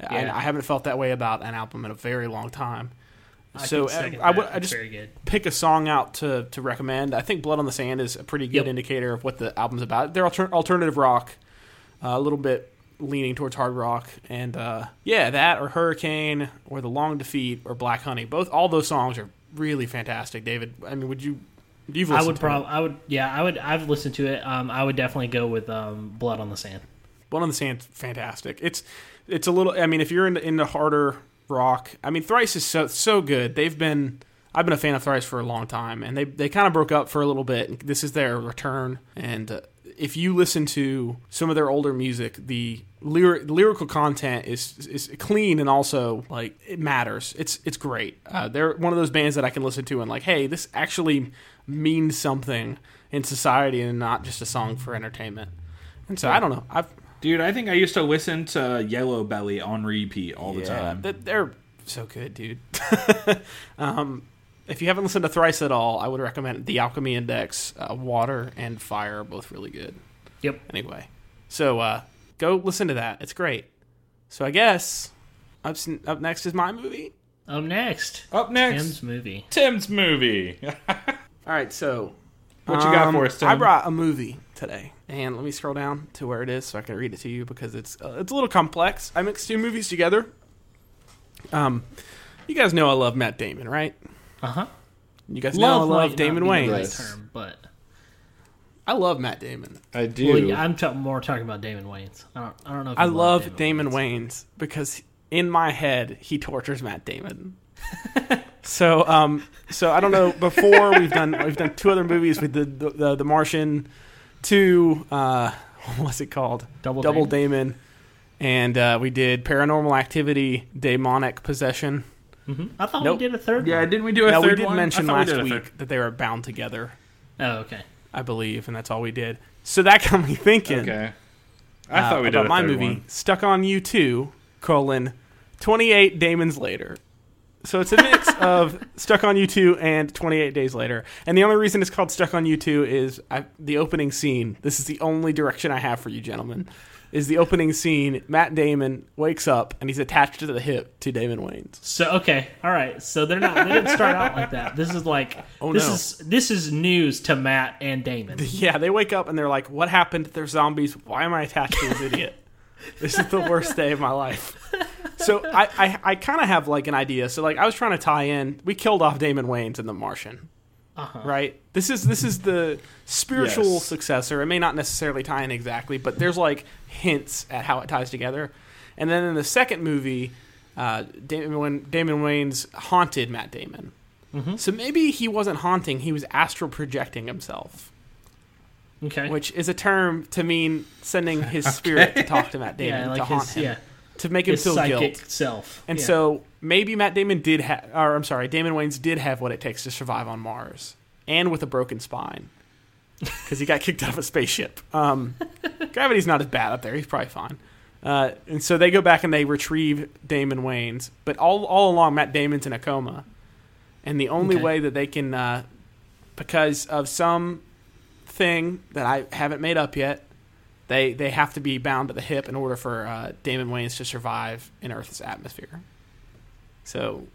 and Yeah. i haven't felt that way about an album in a very long time I so can uh, I, would, I just very good. pick a song out to, to recommend. I think Blood on the Sand is a pretty good Yep. indicator of what the album's about. They're alter- alternative rock, uh, a little bit leaning towards hard rock, and uh, yeah, that or Hurricane or The Long Defeat or Black Honey. Both all those songs are really fantastic. David, I mean, would you? You've listened I would probably. I would, yeah, I would. I've listened to it. Um, I would definitely go with um, Blood on the Sand. Blood on the Sand's fantastic. It's it's a little. I mean, if you're into, into harder rock, I mean, Thrice is so so good. They've been. I've been a fan of Thrice for a long time, and they they kind of broke up for a little bit. This is their return, and uh, if you listen to some of their older music, the lyric lyrical content is is clean and also like it matters. It's it's great. Uh, they're one of those bands that I can listen to and like, hey, this actually means something in society and not just a song for entertainment. And so I don't know. I've dude. I think I used to listen to Yellow Belly on repeat all the time. th- they're so good, dude. um, if you haven't listened to Thrice at all, I would recommend The Alchemy Index. Uh, Water and Fire are both really good. Yep. Anyway, so uh, go listen to that. It's great. So I guess up, up next is my movie. Up next, Up next, Tim's movie. Tim's movie. All right, so what you got um, for us, Tim? I brought a movie today, and let me scroll down to where it is so I can read it to you because it's uh, it's a little complex. I mixed two movies together. Um, you guys know I love Matt Damon, right? Uh huh. You guys know I Love love Damon not be Wayans. right term, but I love Matt Damon. I do. well, yeah, I'm ta- more talking about Damon Wayans. I don't, I don't know. If I you love Damon, Wayans. Wayans because in my head he tortures Matt Damon. so, um, so I don't know. Before we've done we've done two other movies. We did the the, the Martian, two. Uh, what's it called? Double Double Damon. Damon, and uh, we did Paranormal Activity, Demonic Possession. I thought Nope. we did a third. Yeah, one. didn't we do a Now third we did one? mention I thought we last did a week that they were bound together, Oh, okay. I believe, and that's all we did. So that got me thinking. Okay. I uh, thought we did about a my third movie, one. Stuck on You Two: colon twenty eight Damons later. So it's a mix of Stuck on You Two and Twenty Eight Days Later. And the only reason it's called Stuck on You Two is I, the opening scene. This is the only direction I have for you, gentlemen. Is the opening scene? Matt Damon wakes up and he's attached to the hip to Damon Wayans. So okay, all right. So they're not. They didn't start out like that. This is like. Oh, this no. is this is news to Matt and Damon. Yeah, they wake up and they're like, "What happened? They're zombies. Why am I attached to this idiot? this is the worst day of my life." So I, I, I kind of have like an idea. So like I was trying to tie in. We killed off Damon Wayans in The Martian, Uh-huh. right? This is this is the spiritual Yes. successor. It may not necessarily tie in exactly, but there's like hints at how it ties together. And then in the second movie, uh, Damon, Damon Wayans haunted Matt Damon. So maybe he wasn't haunting; he was astral projecting himself Okay. which is a term to mean sending his spirit to talk to Matt Damon yeah, to like haunt his him yeah to make him feel guilt. self. And Yeah. so maybe Matt Damon did have, or I'm sorry, Damon Wayans did have what it takes to survive on Mars, and with a broken spine, because he got kicked out of a spaceship. Um, gravity's not as bad up there; he's probably fine. Uh, and so they go back and they retrieve Damon Wayans, but all all along Matt Damon's in a coma, and the only Okay. way that they can, uh, because of some thing that I haven't made up yet, they they have to be bound to the hip in order for uh, Damon Wayans to survive in Earth's atmosphere. So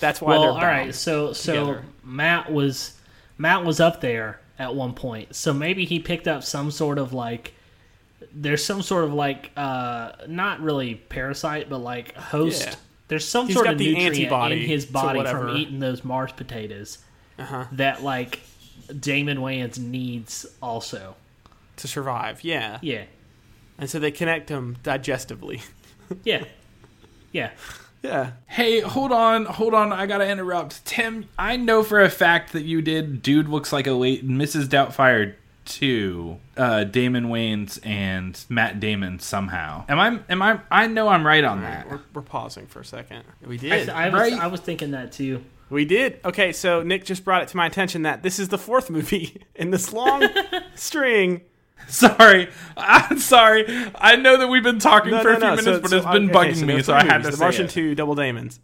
that's why well, they're all right. So so together. Matt was Matt was up there at one point. So maybe he picked up some sort of like there's some sort of like uh not really parasite but like host. Yeah. There's some He's sort of nutrient antibody in his body from eating those Mars potatoes Uh-huh. that like Damon Wayans needs also. To survive. Yeah, Yeah. and so they connect them digestively. Yeah. Yeah. yeah, Hey, hold on, hold on. I gotta interrupt. Tim, I know for a fact that you did Dude Looks Like a Late Mrs. Doubtfire 2, uh, Damon Wayans and Matt Damon somehow. Am I, am I, I know I'm right on that. we're, we're pausing for a second. We I, did. I was right? I was thinking that too. we did. Okay, so Nick just brought it to my attention that this is the fourth movie in this long string. Sorry, I'm sorry. I know that we've been talking No, for no, a few no. minutes, So- but so, it's been okay, bugging so me, so I had to The say Martian it. 2, Double Damons.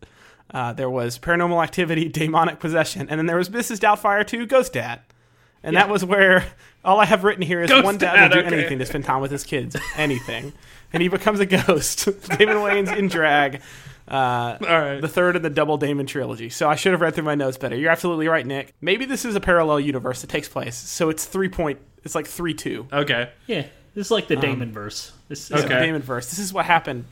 Uh, there was Paranormal Activity, Demonic Possession, and then there was Mrs. Doubtfire 2, Ghost Dad. And that was where all I have written here is Ghost one dad, will do okay. anything to spend time with his kids. Anything. and he becomes a ghost. Damon Wayans in drag. Uh, All right. the third in the Double Damon trilogy. So I should have read through my notes better. You're absolutely right, Nick. Maybe this is a parallel universe that takes place. So it's three point. It's like three two. Okay. Yeah. This is like the Damon verse. This is Okay. the Damon verse. This is what happened.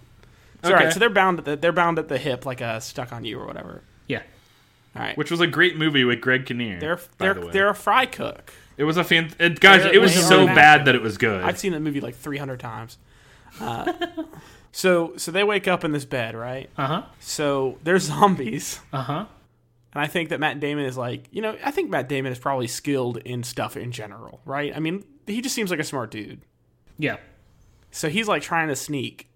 So, Okay. All right, so they're bound at the they're bound at the hip like a stuck on you or whatever. yeah. All right, Which was a great movie with Greg Kinnear. they're by they're the way. they're a fry cook. It was a fan. It, guys, They're- it was they so are bad that it was good. I've seen that movie like 300 times. Uh, so so they wake up in this bed, right? Uh huh. So there's zombies, Uh huh. And I think that Matt Damon is like, you know, I think Matt Damon is probably skilled in stuff in general, right? I mean, he just seems like a smart dude. Yeah. So he's like trying to sneak,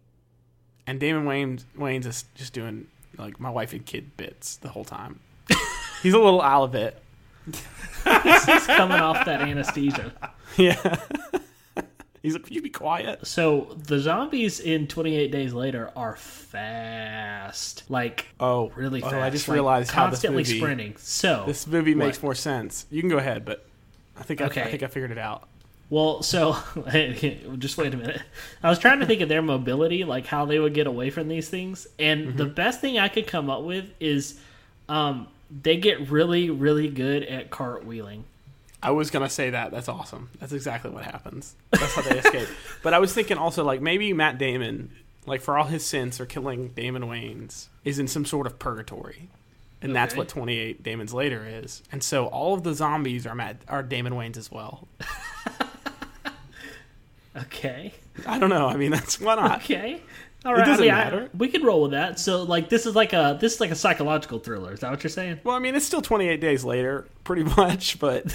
and Damon Wayans Wayne's is just doing like my wife and kid bits the whole time. he's a little out of it. He's coming off that anesthesia. Yeah. He's like, "Could you be quiet?" So the zombies in 28 Days Later are fast, like Oh, really oh. I just like, realized how this constantly movie sprinting. So this movie makes What? more sense. You can go ahead, but I think I, I think I figured it out. well, so just wait a minute. I was trying to think of their mobility, like how they would get away from these things, and Mm-hmm. the best thing I could come up with is, um, they get really, really good at cartwheeling. I was gonna say that. That's awesome. That's exactly what happens. That's how they escape. But I was thinking also like maybe Matt Damon, like for all his sins for killing Damon Wayans, is in some sort of purgatory, and that's what Twenty Eight Damons Later is. And so all of the zombies are Matt are Damon Wayans as well. Okay. I don't know. I mean, that's why not. Okay. All right. it doesn't I mean, I- matter. we could roll with that. So, like, this is like a this is like a psychological thriller. Is that what you're saying? Well, I mean, it's still 28 days later, pretty much, but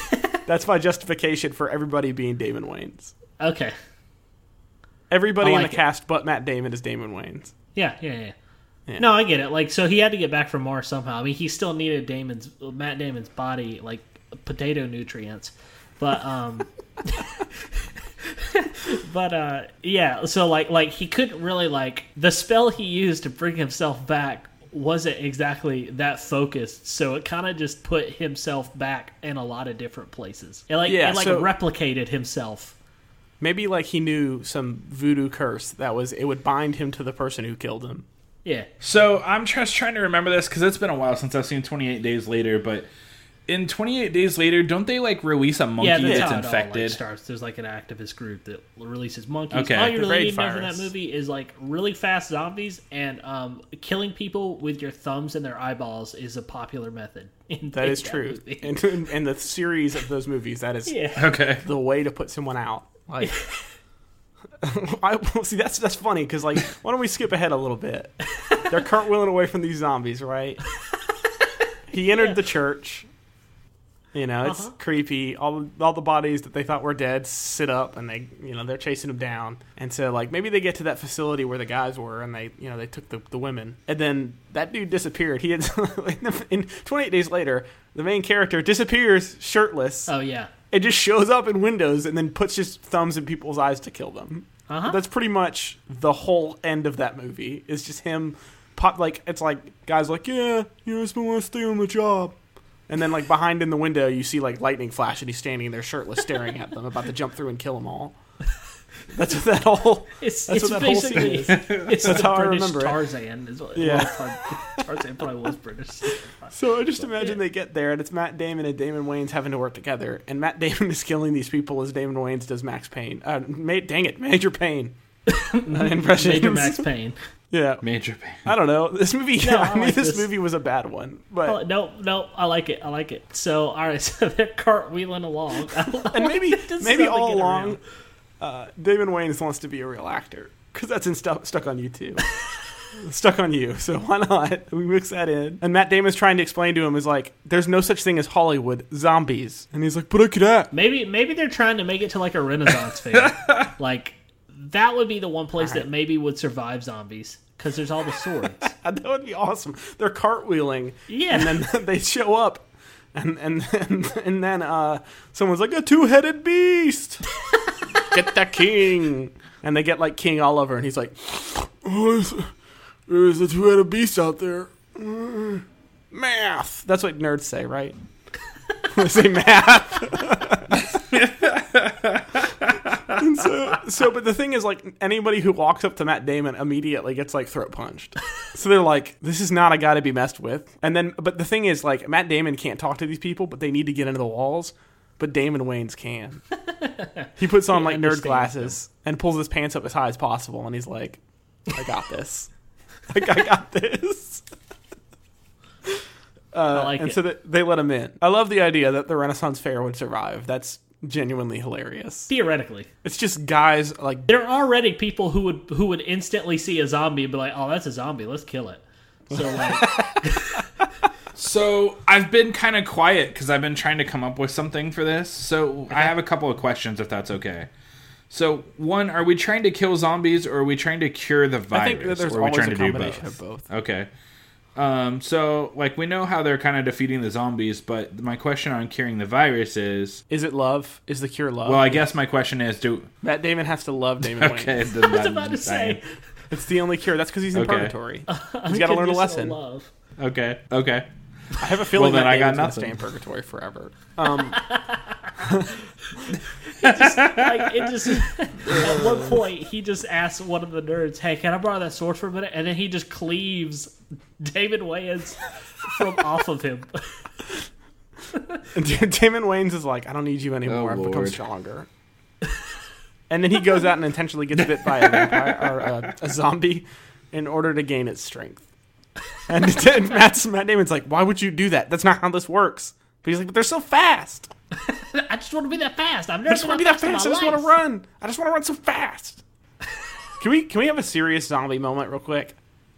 that's my justification for everybody being Damon Wayans. Okay. Everybody I in the it. cast but Matt Damon is Damon Wayans. Yeah, yeah, yeah. Yeah. No, I get it. Like, so he had to get back from Mars somehow. I mean, he still needed Damon's Matt Damon's body, like potato nutrients. But um, but uh, yeah. So like, like he couldn't really like the spell he used to bring himself back wasn't exactly that focused. So it kind of just put himself back in a lot of different places. It like Yeah, it like so- replicated himself. Maybe like he knew some voodoo curse that was it would bind him to the person who killed him. Yeah. So I'm just trying to remember this because it's been a while since I've seen 28 Days Later. But in 28 Days Later, don't they like release a monkey Yeah, that's that's how it all like, infected? starts. There's like an activist group that releases monkeys. Okay. All you The really raid need to know from that movie is like really fast zombies and um, killing people with your thumbs and their eyeballs is a popular method. In That in is true. movie. And in, in the series of those movies, that is yeah. Okay. the way to put someone out. Like, I well, see that's that's funny because like, why don't we skip ahead a little bit? They're cartwheeling away from these zombies, right? He entered the church. You know, it's Uh-huh. creepy. All all the bodies that they thought were dead sit up, and they you know they're chasing them down. And so like maybe they get to that facility where the guys were, and they you know they took the, the women, and then that dude disappeared. He had in 28 days later, the main character disappears shirtless Oh yeah. it just shows up in windows and then puts his thumbs in people's eyes to kill them. Uh-huh. That's pretty much the whole end of that movie. It's just him pop like it's like guys like yeah, you know, I just want to stay on the job. And then like behind in the window, you see like lightning flash, and he's standing there shirtless, staring at them, about to jump through and kill them all. That's what that whole. It's, That's it's what that whole scene is. it's That's how I remember. Tarzan. Is what, Yeah. well, Tarzan probably was British. So I just imagine they get there, and it's Matt Damon and Damon Wayans having to work together, and Matt Damon is killing these people as Damon Wayans does Max Payne. Uh, ma- dang it, Major Payne. Not impressions. Major Max Payne. Yeah. Major pain. I don't know. This movie, No, I I knew like this, this. movie was a bad one, but Oh, no, no, I like it. I like it. So, all right, so they're cartwheeling along. and maybe maybe all along, around. uh, Damon Wayans wants to be a real actor because that's in stu- stuck on YouTube. stuck on you. So why not? We mix that in. And Matt Damon's trying to explain to him is like, there's no such thing as Hollywood zombies, and he's like, but I could act. Maybe maybe they're trying to make it to like a Renaissance fair. like that would be the one place that maybe would survive zombies because there's all the swords. That would be awesome. They're cartwheeling, Yeah. and then they show up. And and and, and then uh, someone's like a two-headed beast. get the king, and they get like King Oliver, and he's like, oh, there's, a two-headed beast out there. Math. That's what nerds say, right? they say math. So, so, but the thing is, like, anybody who walks up to Matt Damon immediately gets like throat punched. So they're like, "This is not a guy to be messed with." And then, but the thing is, like, Matt Damon can't talk to these people, but they need to get into the walls. But Damon Wayans can. He puts on like nerd glasses and pulls his pants up as high as possible, and he's like, "I got this. like, I got this." Uh, I like and it. so that they let him in. I love the idea that the Renaissance Fair would survive. That's genuinely hilarious. Theoretically, It's just guys like there are already people who would who would instantly see a zombie and be like, "Oh, that's a zombie. Let's kill it." So like, So I've been kind of quiet because I've been trying to come up with something for this. So I have a couple of questions, if that's okay. So one, are we trying to kill zombies or are we trying to cure the virus? I think there's or are we always trying a to do both? of both. Okay. Um, so like we know how they're kind of defeating the zombies, but my question on curing the virus is, Is it love? Is the cure love? well, I guess my question is, do Matt Damon has to love Damon okay? Wayans. Then I was I'm about to say, It's the only cure. That's because he's in Okay. purgatory. He's got to learn a lesson. Love. okay, okay. I have a feeling Well, then Matt I got Damon's gonna nothing. stay in purgatory forever. Um, like it just at one point he just asks one of the nerds, "Hey, can I borrow that sword for a minute?" And then he just cleaves David Wayans from off of him. and Damon Wayans is like, I don't need you anymore. Oh, I've become oh, stronger. and then he goes out and intentionally gets bit by a vampire or a, a zombie in order to gain its strength. And Matt's, Matt Damon's like, Why would you do that? That's not how this works. But he's like, But they're so fast. I just want to be that fast. I've I just want to be that fast. I just want to run. I just want to run so fast. Can we can we have a serious zombie moment real quick?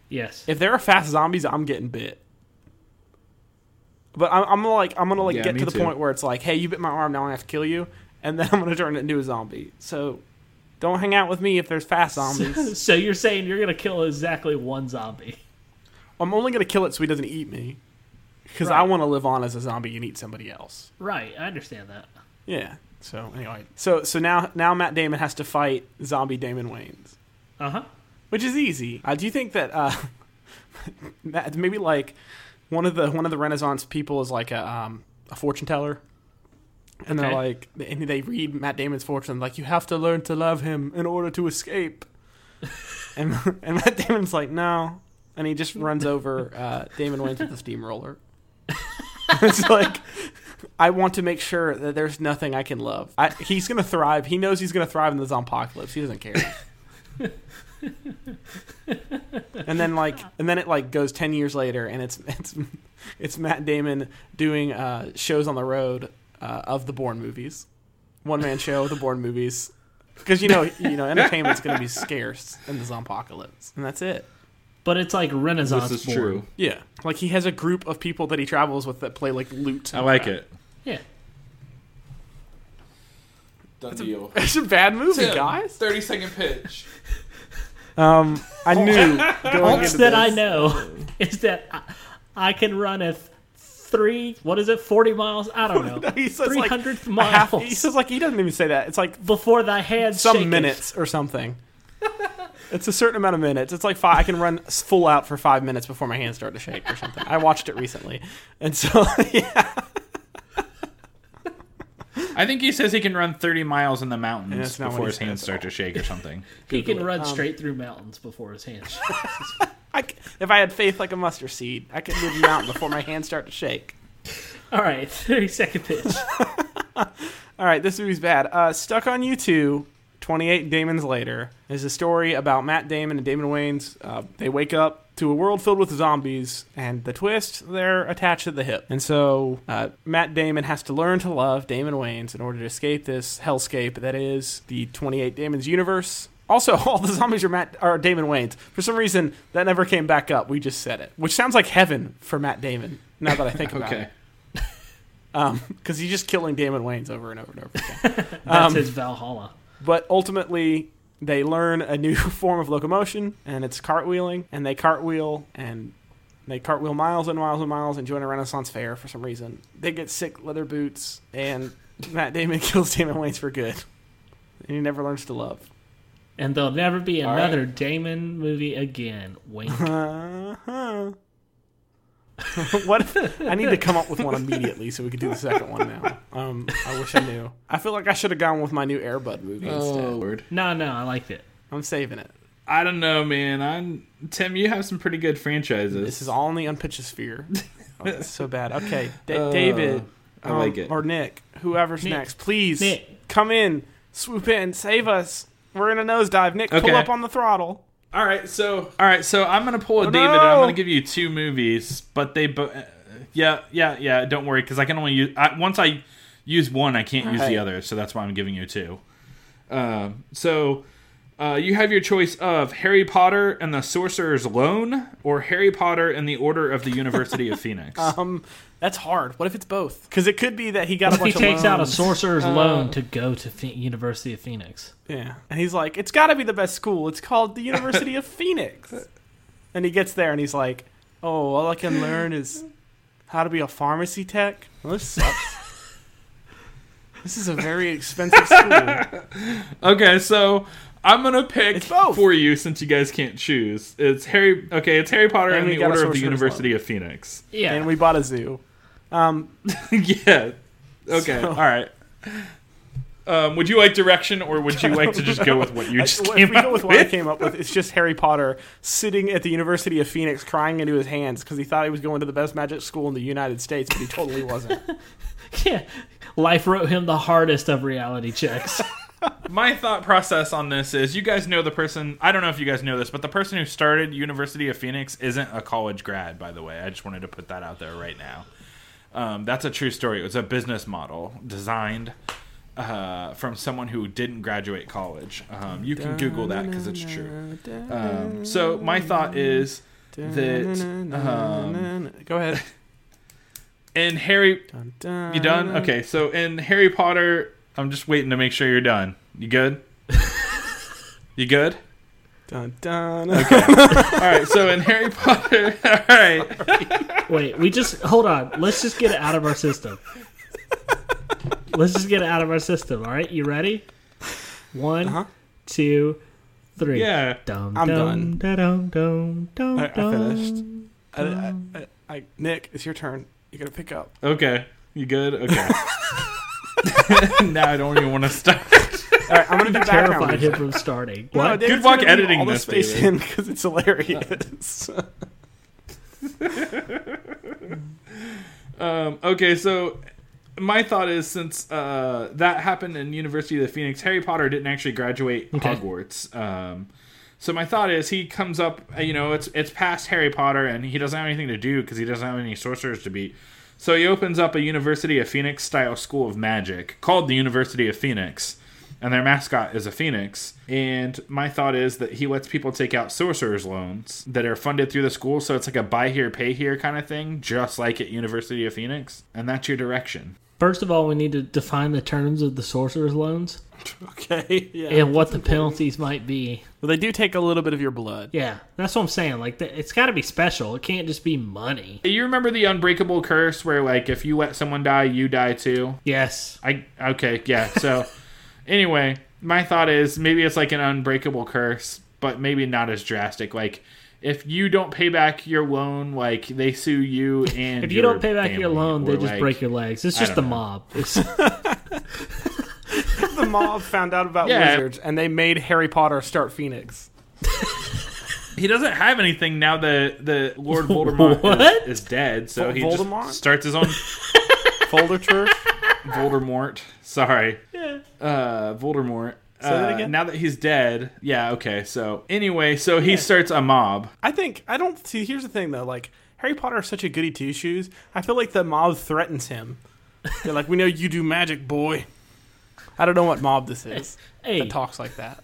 Yes. If there are fast zombies, I'm getting bit. But I'm, I'm gonna like I'm gonna like Yeah, get to the too. point where it's like, hey, you bit my arm, now I have to kill you, and then I'm gonna turn it into a zombie. So Don't hang out with me if there's fast zombies. So you're saying you're gonna kill exactly one zombie? I'm only gonna kill it so he doesn't eat me, because I want to live on as a zombie and eat somebody else. Right, I understand that. Yeah. So anyway, so so now now Matt Damon has to fight zombie Damon Wayans, Uh huh. which is easy. Uh, do you think that uh, Matt- maybe like one of the one of the Renaissance people is like a um, a fortune teller, and they're like and they read Matt Damon's fortune like you have to learn to love him in order to escape, and and Matt Damon's like no, and he just runs over uh, Damon Wayans with a steamroller. it's like I want to make sure that there's nothing I can love. I, he's gonna thrive. He knows he's gonna thrive in the zompocalypse. He doesn't care. and then like, and then it like goes ten years later, and it's it's it's Matt Damon doing uh, shows on the road uh, of the Bourne movies, one man show of the Bourne movies, because you know you know entertainment's gonna be scarce in the zompocalypse, and that's it. But it's like Renaissance. This is born. true. Yeah, like he has a group of people that he travels with that play like lute. I like it. Yeah. Done deal. It's a bad movie, guys. Thirty second pitch. Um, I knew going All into that I know is that I, I can run a th- three. What is it? Forty miles? I don't know. He says like hundredth a half. miles. He says like he doesn't even say that. It's like before the hands some shaketh. minutes or something. It's a certain amount of minutes. It's like five. I can run full out for five minutes before my hands start to shake or something. I watched it recently, and so yeah, I think he says he can run thirty miles in the mountains that's before his hands start to shake or something. He can it. run Um, straight through mountains before his hands. shake. I c if I had faith like a mustard seed, I could move a mountain before my hands start to shake. All right, thirty second pitch. All right, this movie's bad. Uh, Stuck on You 2, 28 Damons later, is a story about Matt Damon and Damon Wayans. Uh, they wake up to a world filled with zombies, and the twist, they're attached at the hip. And so uh, Matt Damon has to learn to love Damon Wayans in order to escape this hellscape that is the 28 Damons universe. Also, all the zombies are Matt are Damon Wayans. For some reason, that never came back up. We just said it, which sounds like heaven for Matt Damon. Now that I think about it. Okay. it, because he's just killing Damon Wayans over and over and over again. That's Um, his Valhalla. But ultimately, they learn a new form of locomotion, and it's cartwheeling. And they cartwheel, and they cartwheel miles and miles and miles and join a Renaissance fair for some reason. They get sick leather boots, and Matt Damon kills Damon Wayans for good. And he never learns to love. And there'll never be All another Damon movie again. Wink. Uh-huh. what if I need to come up with one immediately so we could do the second one now? Um, I wish I knew. I feel like I should have gone with my new Airbud movie instead. Oh Lord. no, no, I liked it. I'm saving it. I don't know, man. I'm Tim. You have some pretty good franchises. This is all in the unpitched sphere. Oh, so bad. Okay, Da- Uh, David, I um, like it. or Nick, whoever's Nick. next, please Nick. come in, swoop in, save us. We're in a nosedive. Nick, pull up on the throttle. All right, so all right, so I'm gonna pull a Oh, David. and I'm gonna give you two movies, but they, bo- uh, yeah, yeah, yeah. Don't worry, because I can only use I, once I use one, I can't use the other, so that's why I'm giving you two. Um, so uh, you have your choice of Harry Potter and the Sorcerer's Loan, or Harry Potter and the Order of the University of Phoenix. Um, that's hard. What if it's both? Because it could be that he got What a if he bunch takes of out a sorcerer's Uh, loan to go to Phe- University of Phoenix? Yeah, and he's like, it's got to be the best school. It's called the University of Phoenix. And he gets there and he's like, oh, all I can learn is how to be a pharmacy tech. Well, this sucks. this is a very expensive school. Okay, so I'm gonna pick It's both. for you since you guys can't choose. It's Harry. Okay, it's Harry Potter And and, the Order of the Sorcerer's University of Phoenix. Yeah. And we bought a zoo. Um, yeah. Okay. So- All right. Um, would you like direction, or would you like to just go with what you just if came we up go with what I came up with, it's just Harry Potter sitting at the University of Phoenix crying into his hands because he thought he was going to the best magic school in the United States, but he totally wasn't. yeah. Life wrote him the hardest of reality checks. My thought process on this is: you guys know the person. I don't know if you guys know this, but the person who started University of Phoenix isn't a college grad. By the way, I just wanted to put that out there right now. Um, that's a true story. It was a business model designed uh, from someone who didn't graduate college. Um, you can Google that because it's true. Um, so my thought is that um, Go ahead. in Harry, you done? Okay, so in Harry Potter, I'm just waiting to make sure you're done. You good? You good? Dun dun. Okay. all right. So in Harry Potter, all right. Wait, we just hold on. Let's just get it out of our system. Let's just get it out of our system. All right, you ready? One, Uh-huh. two, three. Yeah. Dum, I'm dum, da-dum, dum, dum, I, I dum. finished. I, I, I, I, Nick, it's your turn. You gotta pick up. Okay. You good? Okay. now I don't even want to start. All right, I'm gonna do background Terrified music. him from starting. No, What? David's luck editing all the this, space David. in because it's hilarious. Um, okay, so my thought is since uh, that happened in University of the Phoenix, Harry Potter didn't actually graduate Okay. Hogwarts. Um, so my thought is he comes up, uh, you know, it's it's past Harry Potter, and he doesn't have anything to do because he doesn't have any sorcerers to beat. So he opens up a University of Phoenix style school of magic called the University of Phoenix, and their mascot is a phoenix. And my thought is that he lets people take out sorcerers loans that are funded through the school, so it's like a buy here, pay here kind of thing, just like at University of Phoenix. And that's your direction. First of all, we need to define the terms of the sorcerer's loans okay. Yeah. and what the penalties might be. Well, they do take a little bit of your blood. Yeah, that's what I'm saying. Like, it's got to be special. It can't just be money. You remember the unbreakable curse where like if you let someone die, you die too? Yes. I okay, yeah. So anyway, my thought is maybe it's like an unbreakable curse, but maybe not as drastic. Like if you don't pay back your loan, like they sue you and If you your don't pay back your loan, they just like- break your legs. It's just the know. mob. It's, the mob found out about Yeah. wizards, and they made Harry Potter start Phoenix. He doesn't have anything now that the Lord Voldemort What? is, is dead, so he Voldemort? just starts his own Folder church. Voldemort. Sorry, uh, Voldemort. Say that Uh, again? Now that he's dead, yeah, okay. So anyway, so he starts a mob. I think I don't see. Here's the thing, though. Like Harry Potter is such a goody two shoes. I feel like the mob threatens him. They're like, "We know you do magic, boy." I don't know what mob this is hey, that talks like that.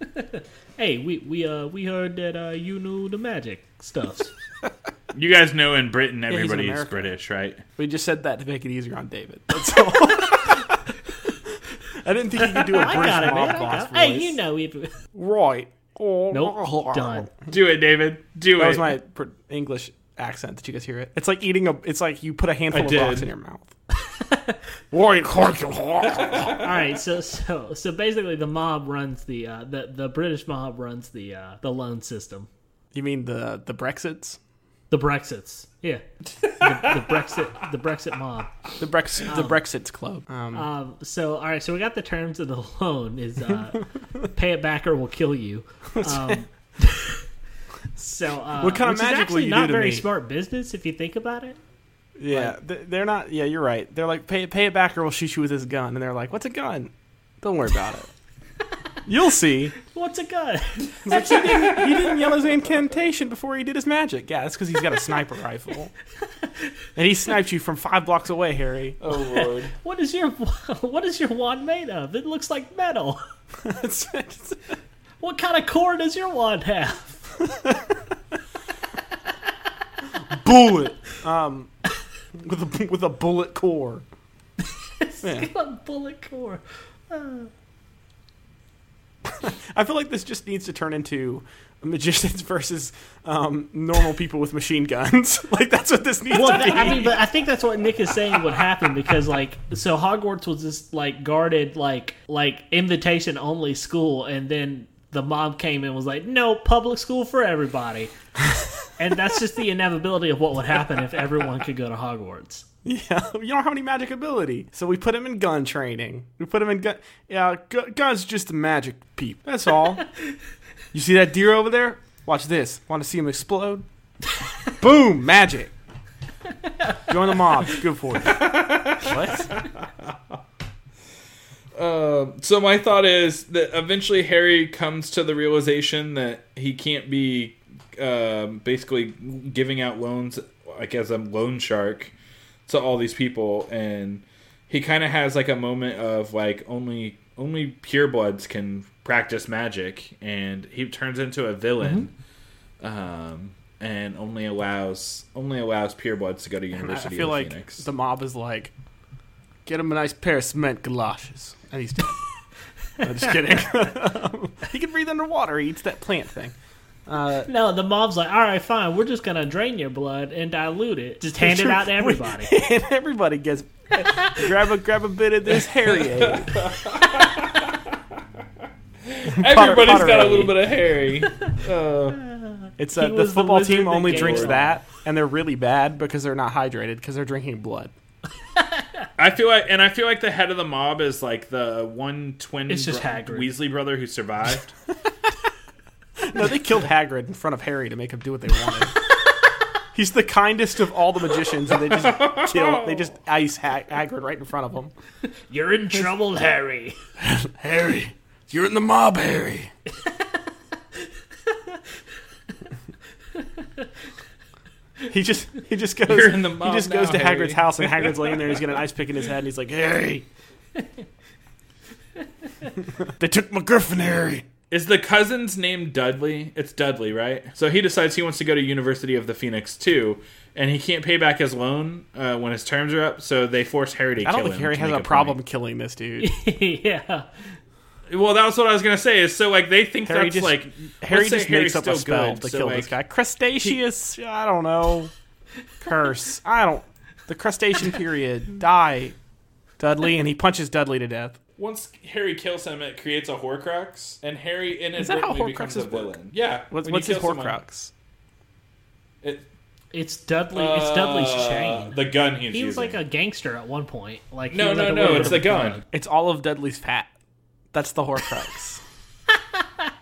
hey, we we uh we heard that uh you knew the magic stuffs. You guys know in Britain he's in everybody's America. British, right? We just said that to make it easier on David. That's all. I didn't think you could do a I British got it, mob man. I boss got it. Hey, you know it. right? Nope. Done. Do it, David. Do That it. was my pr- English accent. Did you guys hear it? It's like eating a. It's like you put a handful I of did. rocks in your mouth. All right, so so so basically, the mob runs the uh the the British mob runs the uh the loan system. You mean the the Brexits? The Brexits, yeah, the, the Brexit the Brexit mob. The Brexit the Brexits club. Um, Um, so all right, so we got the terms of the loan is uh, pay it back or we'll kill you. So uh, What kind of which is magic will actually you do not to very me? smart business if you think about it. yeah, th- they're not. Yeah, you're right. They're like pay pay it back or we'll shoot you with this gun. And they're like, what's a gun? Don't worry about it. You'll see. What's a gun? He's like, he didn't, he didn't yell his incantation before he did his magic. Yeah, that's because he's got a sniper rifle, and he sniped you from five blocks away, Harry. oh lord. what is your what is your wand made of? It looks like metal. It's- it's- What kind of core does your wand have? bullet. Um, with a with a bullet core. Yeah. a bullet core. I feel like this just needs to turn into magicians versus um, normal people with machine guns. like that's what this needs Well, to be. I mean, but I think that's what Nick is saying would happen because, like, so Hogwarts was this like guarded, like, like invitation only school, and then the mob came and was like, "No, public school for everybody," and that's just the inevitability of what would happen if everyone could go to Hogwarts. yeah, you don't have any magic ability, so we put him in gun training. We put him in gun. Yeah, gu- guns just a magic peep. That's all. you see that deer over there? Watch this. Want to see him explode? Boom! Magic. Join the mob. It's good for you. What? Uh, so my thought is that eventually Harry comes to the realization that he can't be um, basically giving out loans like as a loan shark to all these people, and he kind of has like a moment of like only only purebloods can practice magic, and he turns into a villain. Um, and only allows only allows purebloods to go to And I University feel like Phoenix. the mob is like, get him a nice pair of cement galoshes, and he's dead. I'm just kidding. he can breathe underwater. He eats that plant thing. Uh, No, the mob's like, all right, fine. We're just gonna drain your blood and dilute it. Just hand it out to everybody. and everybody gets grab a grab a bit of this Harry. Everybody's got a little bit of Harry. Uh, It's He uh, the was the football wizard team that only gave drinks it. that, and they're really bad because they're not hydrated because they're drinking blood. I feel like, and I feel like the head of the mob is like the one twin It's just bro- Hagrid. Weasley brother who survived. No, they killed Hagrid in front of Harry to make him do what they wanted. He's the kindest of all the magicians, and they just kill. They just ice Hag- Hagrid right in front of him. You're in trouble, Harry. Harry, you're in the mob, Harry. He just he just goes. You're in the he just goes now, to Harry. Hagrid's house, and Hagrid's laying there. and He's got an ice pick in his head, and he's like, Harry. they took my Griffin, Harry. Is the cousin's name Dudley? It's Dudley, right? So he decides he wants to go to University of the Phoenix too, and he can't pay back his loan uh, when his terms are up. So they force Harry to I kill don't think him. Harry has make a problem point. killing this dude. yeah. Well, that was what I was gonna say. Is so like they think Harry that's just like Harry let's just Harry's makes up a spell good, to so, kill like, this guy. Crustaceous. I don't know. Curse. I don't. The crustacean period. Die, Dudley, and he punches Dudley to death. Once Harry kills him, it creates a Horcrux, and Harry that how inadvertently becomes a Horcruxes work? Yeah. What's, what's his kill someone, Horcrux? It, It's Dudley. It's Dudley's uh, chain. The gun he's he was using. like a gangster at one point. Like no, no, like no. It's the of a gun. It's all of Dudley's fat. That's the Horcrux.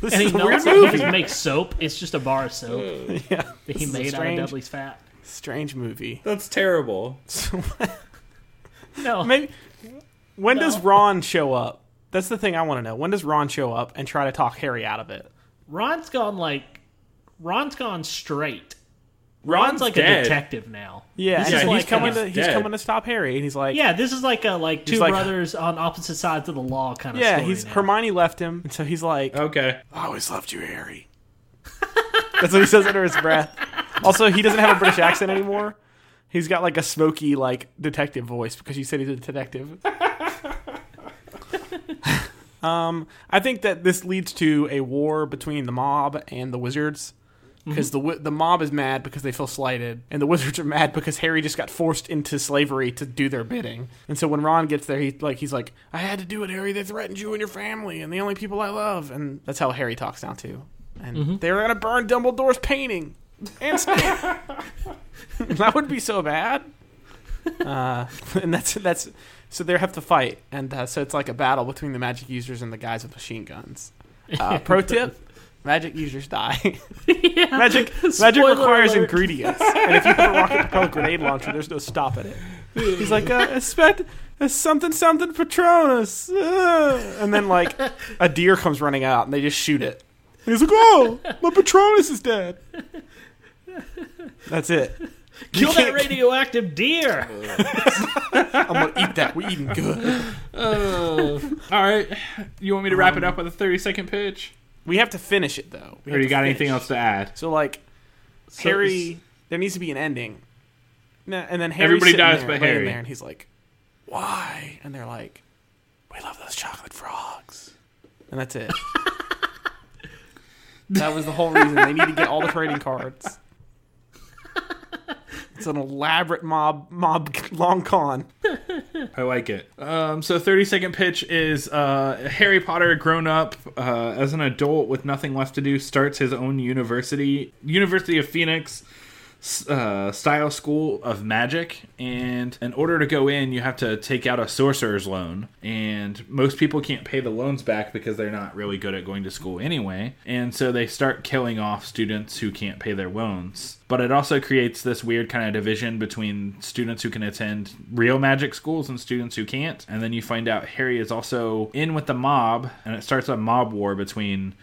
this And he is a weird melts it. He makes soap. It's just a bar of soap yeah, that he This is a made out of strange, Dudley's fat. strange movie. That's terrible. No, Maybe when does Ron show up? That's the thing I want to know. When does Ron show up and try to talk Harry out of it? Ron's gone like Ron's gone straight. Ron's, Ron's like dead. a detective now. Yeah, This and he's like, coming uh, to he's dead. coming to stop Harry, and he's like, Yeah, this is like a like two like- brothers on opposite sides of the law kind of yeah. story He's now. Hermione left him, and so he's like, Okay. I always loved you, Harry. That's what he says under his breath. Also, he doesn't have a British accent anymore. He's got like a smoky, like detective voice because you said he's a detective. um, I think that this leads to a war between the mob and the wizards because the wi- the mob is mad because they feel slighted, and the wizards are mad because Harry just got forced into slavery to do their bidding. And so when Ron gets there, he like he's like, "I had to do it, Harry. They threatened you and your family, and the only people I love." And that's how Harry talks now too. And they're gonna burn Dumbledore's painting and that would be so bad. Uh, and that's that's so they have to fight, and uh, so it's like a battle between the magic users and the guys with machine guns. Uh, pro tip: magic users die. Magic magic Spoiler requires alert. ingredients, and if you put a rocket propelled grenade launcher, there's no stopping it. He's like, uh, expect uh, something something Patronus, uh, and then like a deer comes running out, and they just shoot it. And he's like, oh, my Patronus is dead. That's it. Kill that radioactive deer. I'm gonna eat that. We're eating good. All right. You want me to wrap it up with a 30 second pitch? We have to finish it though. We Or have you got finish. anything else to add? So like, So Harry, there needs to be an ending. And then Harry Everybody dies but laying Harry. there, and he's like, "Why?" And they're like, "We love those chocolate frogs," and that's it. that was the whole reason they need to get all the trading cards. It's an elaborate mob mob long con. I like it. Um, so 30 second pitch is uh, Harry Potter grown up uh, as an adult with nothing left to do starts his own university, University of Phoenix uh, style school of magic. And in order to go in, you have to take out a sorcerer's loan. And most people can't pay the loans back because they're not really good at going to school anyway. And so they start killing off students who can't pay their loans. But it also creates this weird kind of division between students who can attend real magic schools and students who can't. And then you find out Harry is also in with the mob, and it starts a mob war between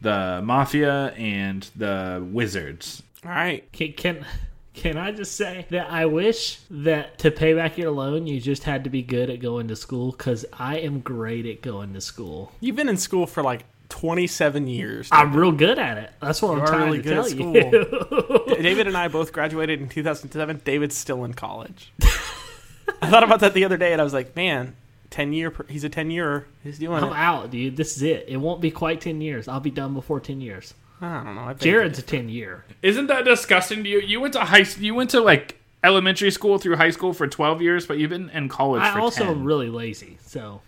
the mafia and the wizards. All right, Can, can can I just say that I wish that to pay back your loan, you just had to be good at going to school because I am great at going to school. you've been in school for like 27 years. I'm real good at it. That's what I'm are trying really to good tell at you. David and I both graduated in 2007. David's still in college. I thought about that the other day, and I was like, man, ten year. per- He's a ten year. He's doing I'm it. out, dude. This is it. It won't be quite 10 years. I'll be done before 10 years. I don't know. I think Jared's a 10 year. Isn't that disgusting to you? You went to high. You went to like elementary school through high school for twelve years, but you've been in college I for also 10. am really lazy, so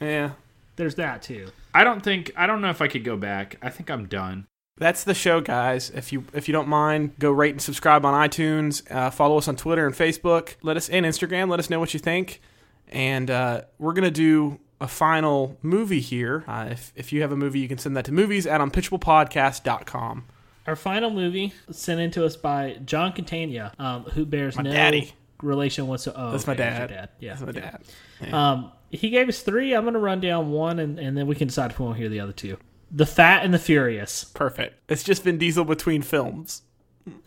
Yeah. there's that too. I don't think. I don't know if I could go back. I think I'm done. That's the show, guys. If you if you don't mind, go rate and subscribe on iTunes. Uh, follow us on Twitter and Facebook. Let us and Instagram. Let us know what you think. And uh, we're gonna do a final movie here. Uh, if if you have a movie, you can send that to movies at unpitchablepodcast.com. Our final movie sent in to us by John Catania, um, who bears My no daddy. relation whatsoever. Oh, That's my okay, dad. your dad. Yeah. That's my dad. Um, he gave us three. I'm going to run down one, and, and then we can decide if we want to hear the other two. The Fat and the Furious. Perfect. It's just Vin Diesel between films.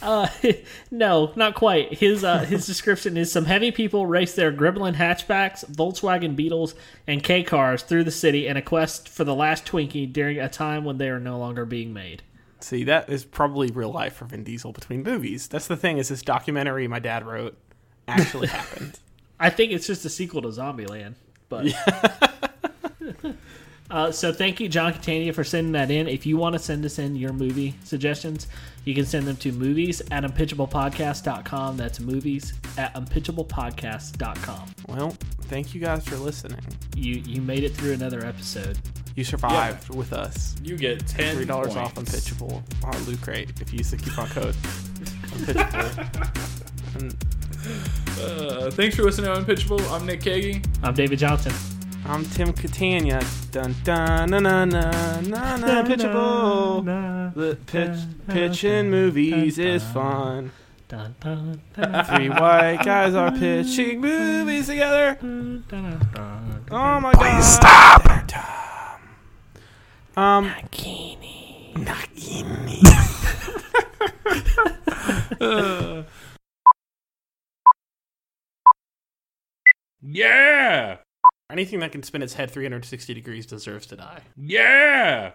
No, not quite. His uh, his description is some heavy people race their Gremlin hatchbacks, Volkswagen Beetles, and K cars through the city in a quest for the last Twinkie during a time when they are no longer being made. See, that is probably real life for Vin Diesel between movies. That's the thing. Is this documentary my dad wrote actually happened? I think it's just a sequel to Zombieland, but. Uh, so thank you, John Catania, for sending that in. If you want to send us in your movie suggestions, you can send them to movies at unpitchablepodcast.com. That's movies at unpitchablepodcast.com. Well, thank you guys for listening. You you made it through another episode. You survived with us. You get ten Three dollars off unpitchable on Loot Crate if you use the coupon code Unpitchable. and Uh, thanks for listening to Unpitchable. I'm Nick Kagi. I'm David Johnson. I'm Tim Catania. Dun dun na na na na na Pitchable. The pitch pitching movies is fun. Dun, dun, dun, Three white guys are pitching movies together. Oh my god! Please stop. They're dumb. Um. Yeah, Anything that can spin its head 360 degrees deserves to die. yeah.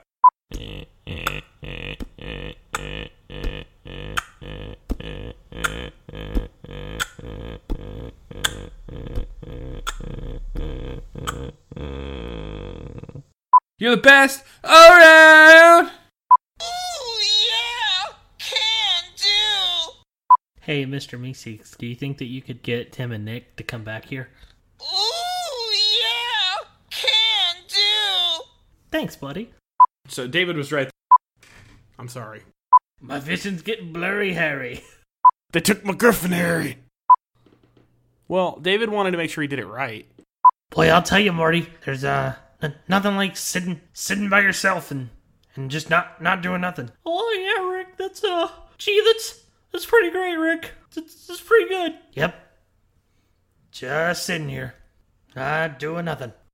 You're the best around. Oh yeah, can do. Hey, Mr. Meeseeks, do you think that you could get Tim and Nick to come back here? Thanks, buddy. So David was right. I'm sorry. My vision's getting blurry, Harry. They took my Griffin Harry. Well, David wanted to make sure he did it right. Boy, I'll tell you, Morty. There's uh n- nothing like sitting sitting by yourself and and just not not doing nothing. Oh yeah, Rick. That's uh, gee, that's that's pretty great, Rick. That's, that's pretty good. Yep. Just sitting here, not doing nothing.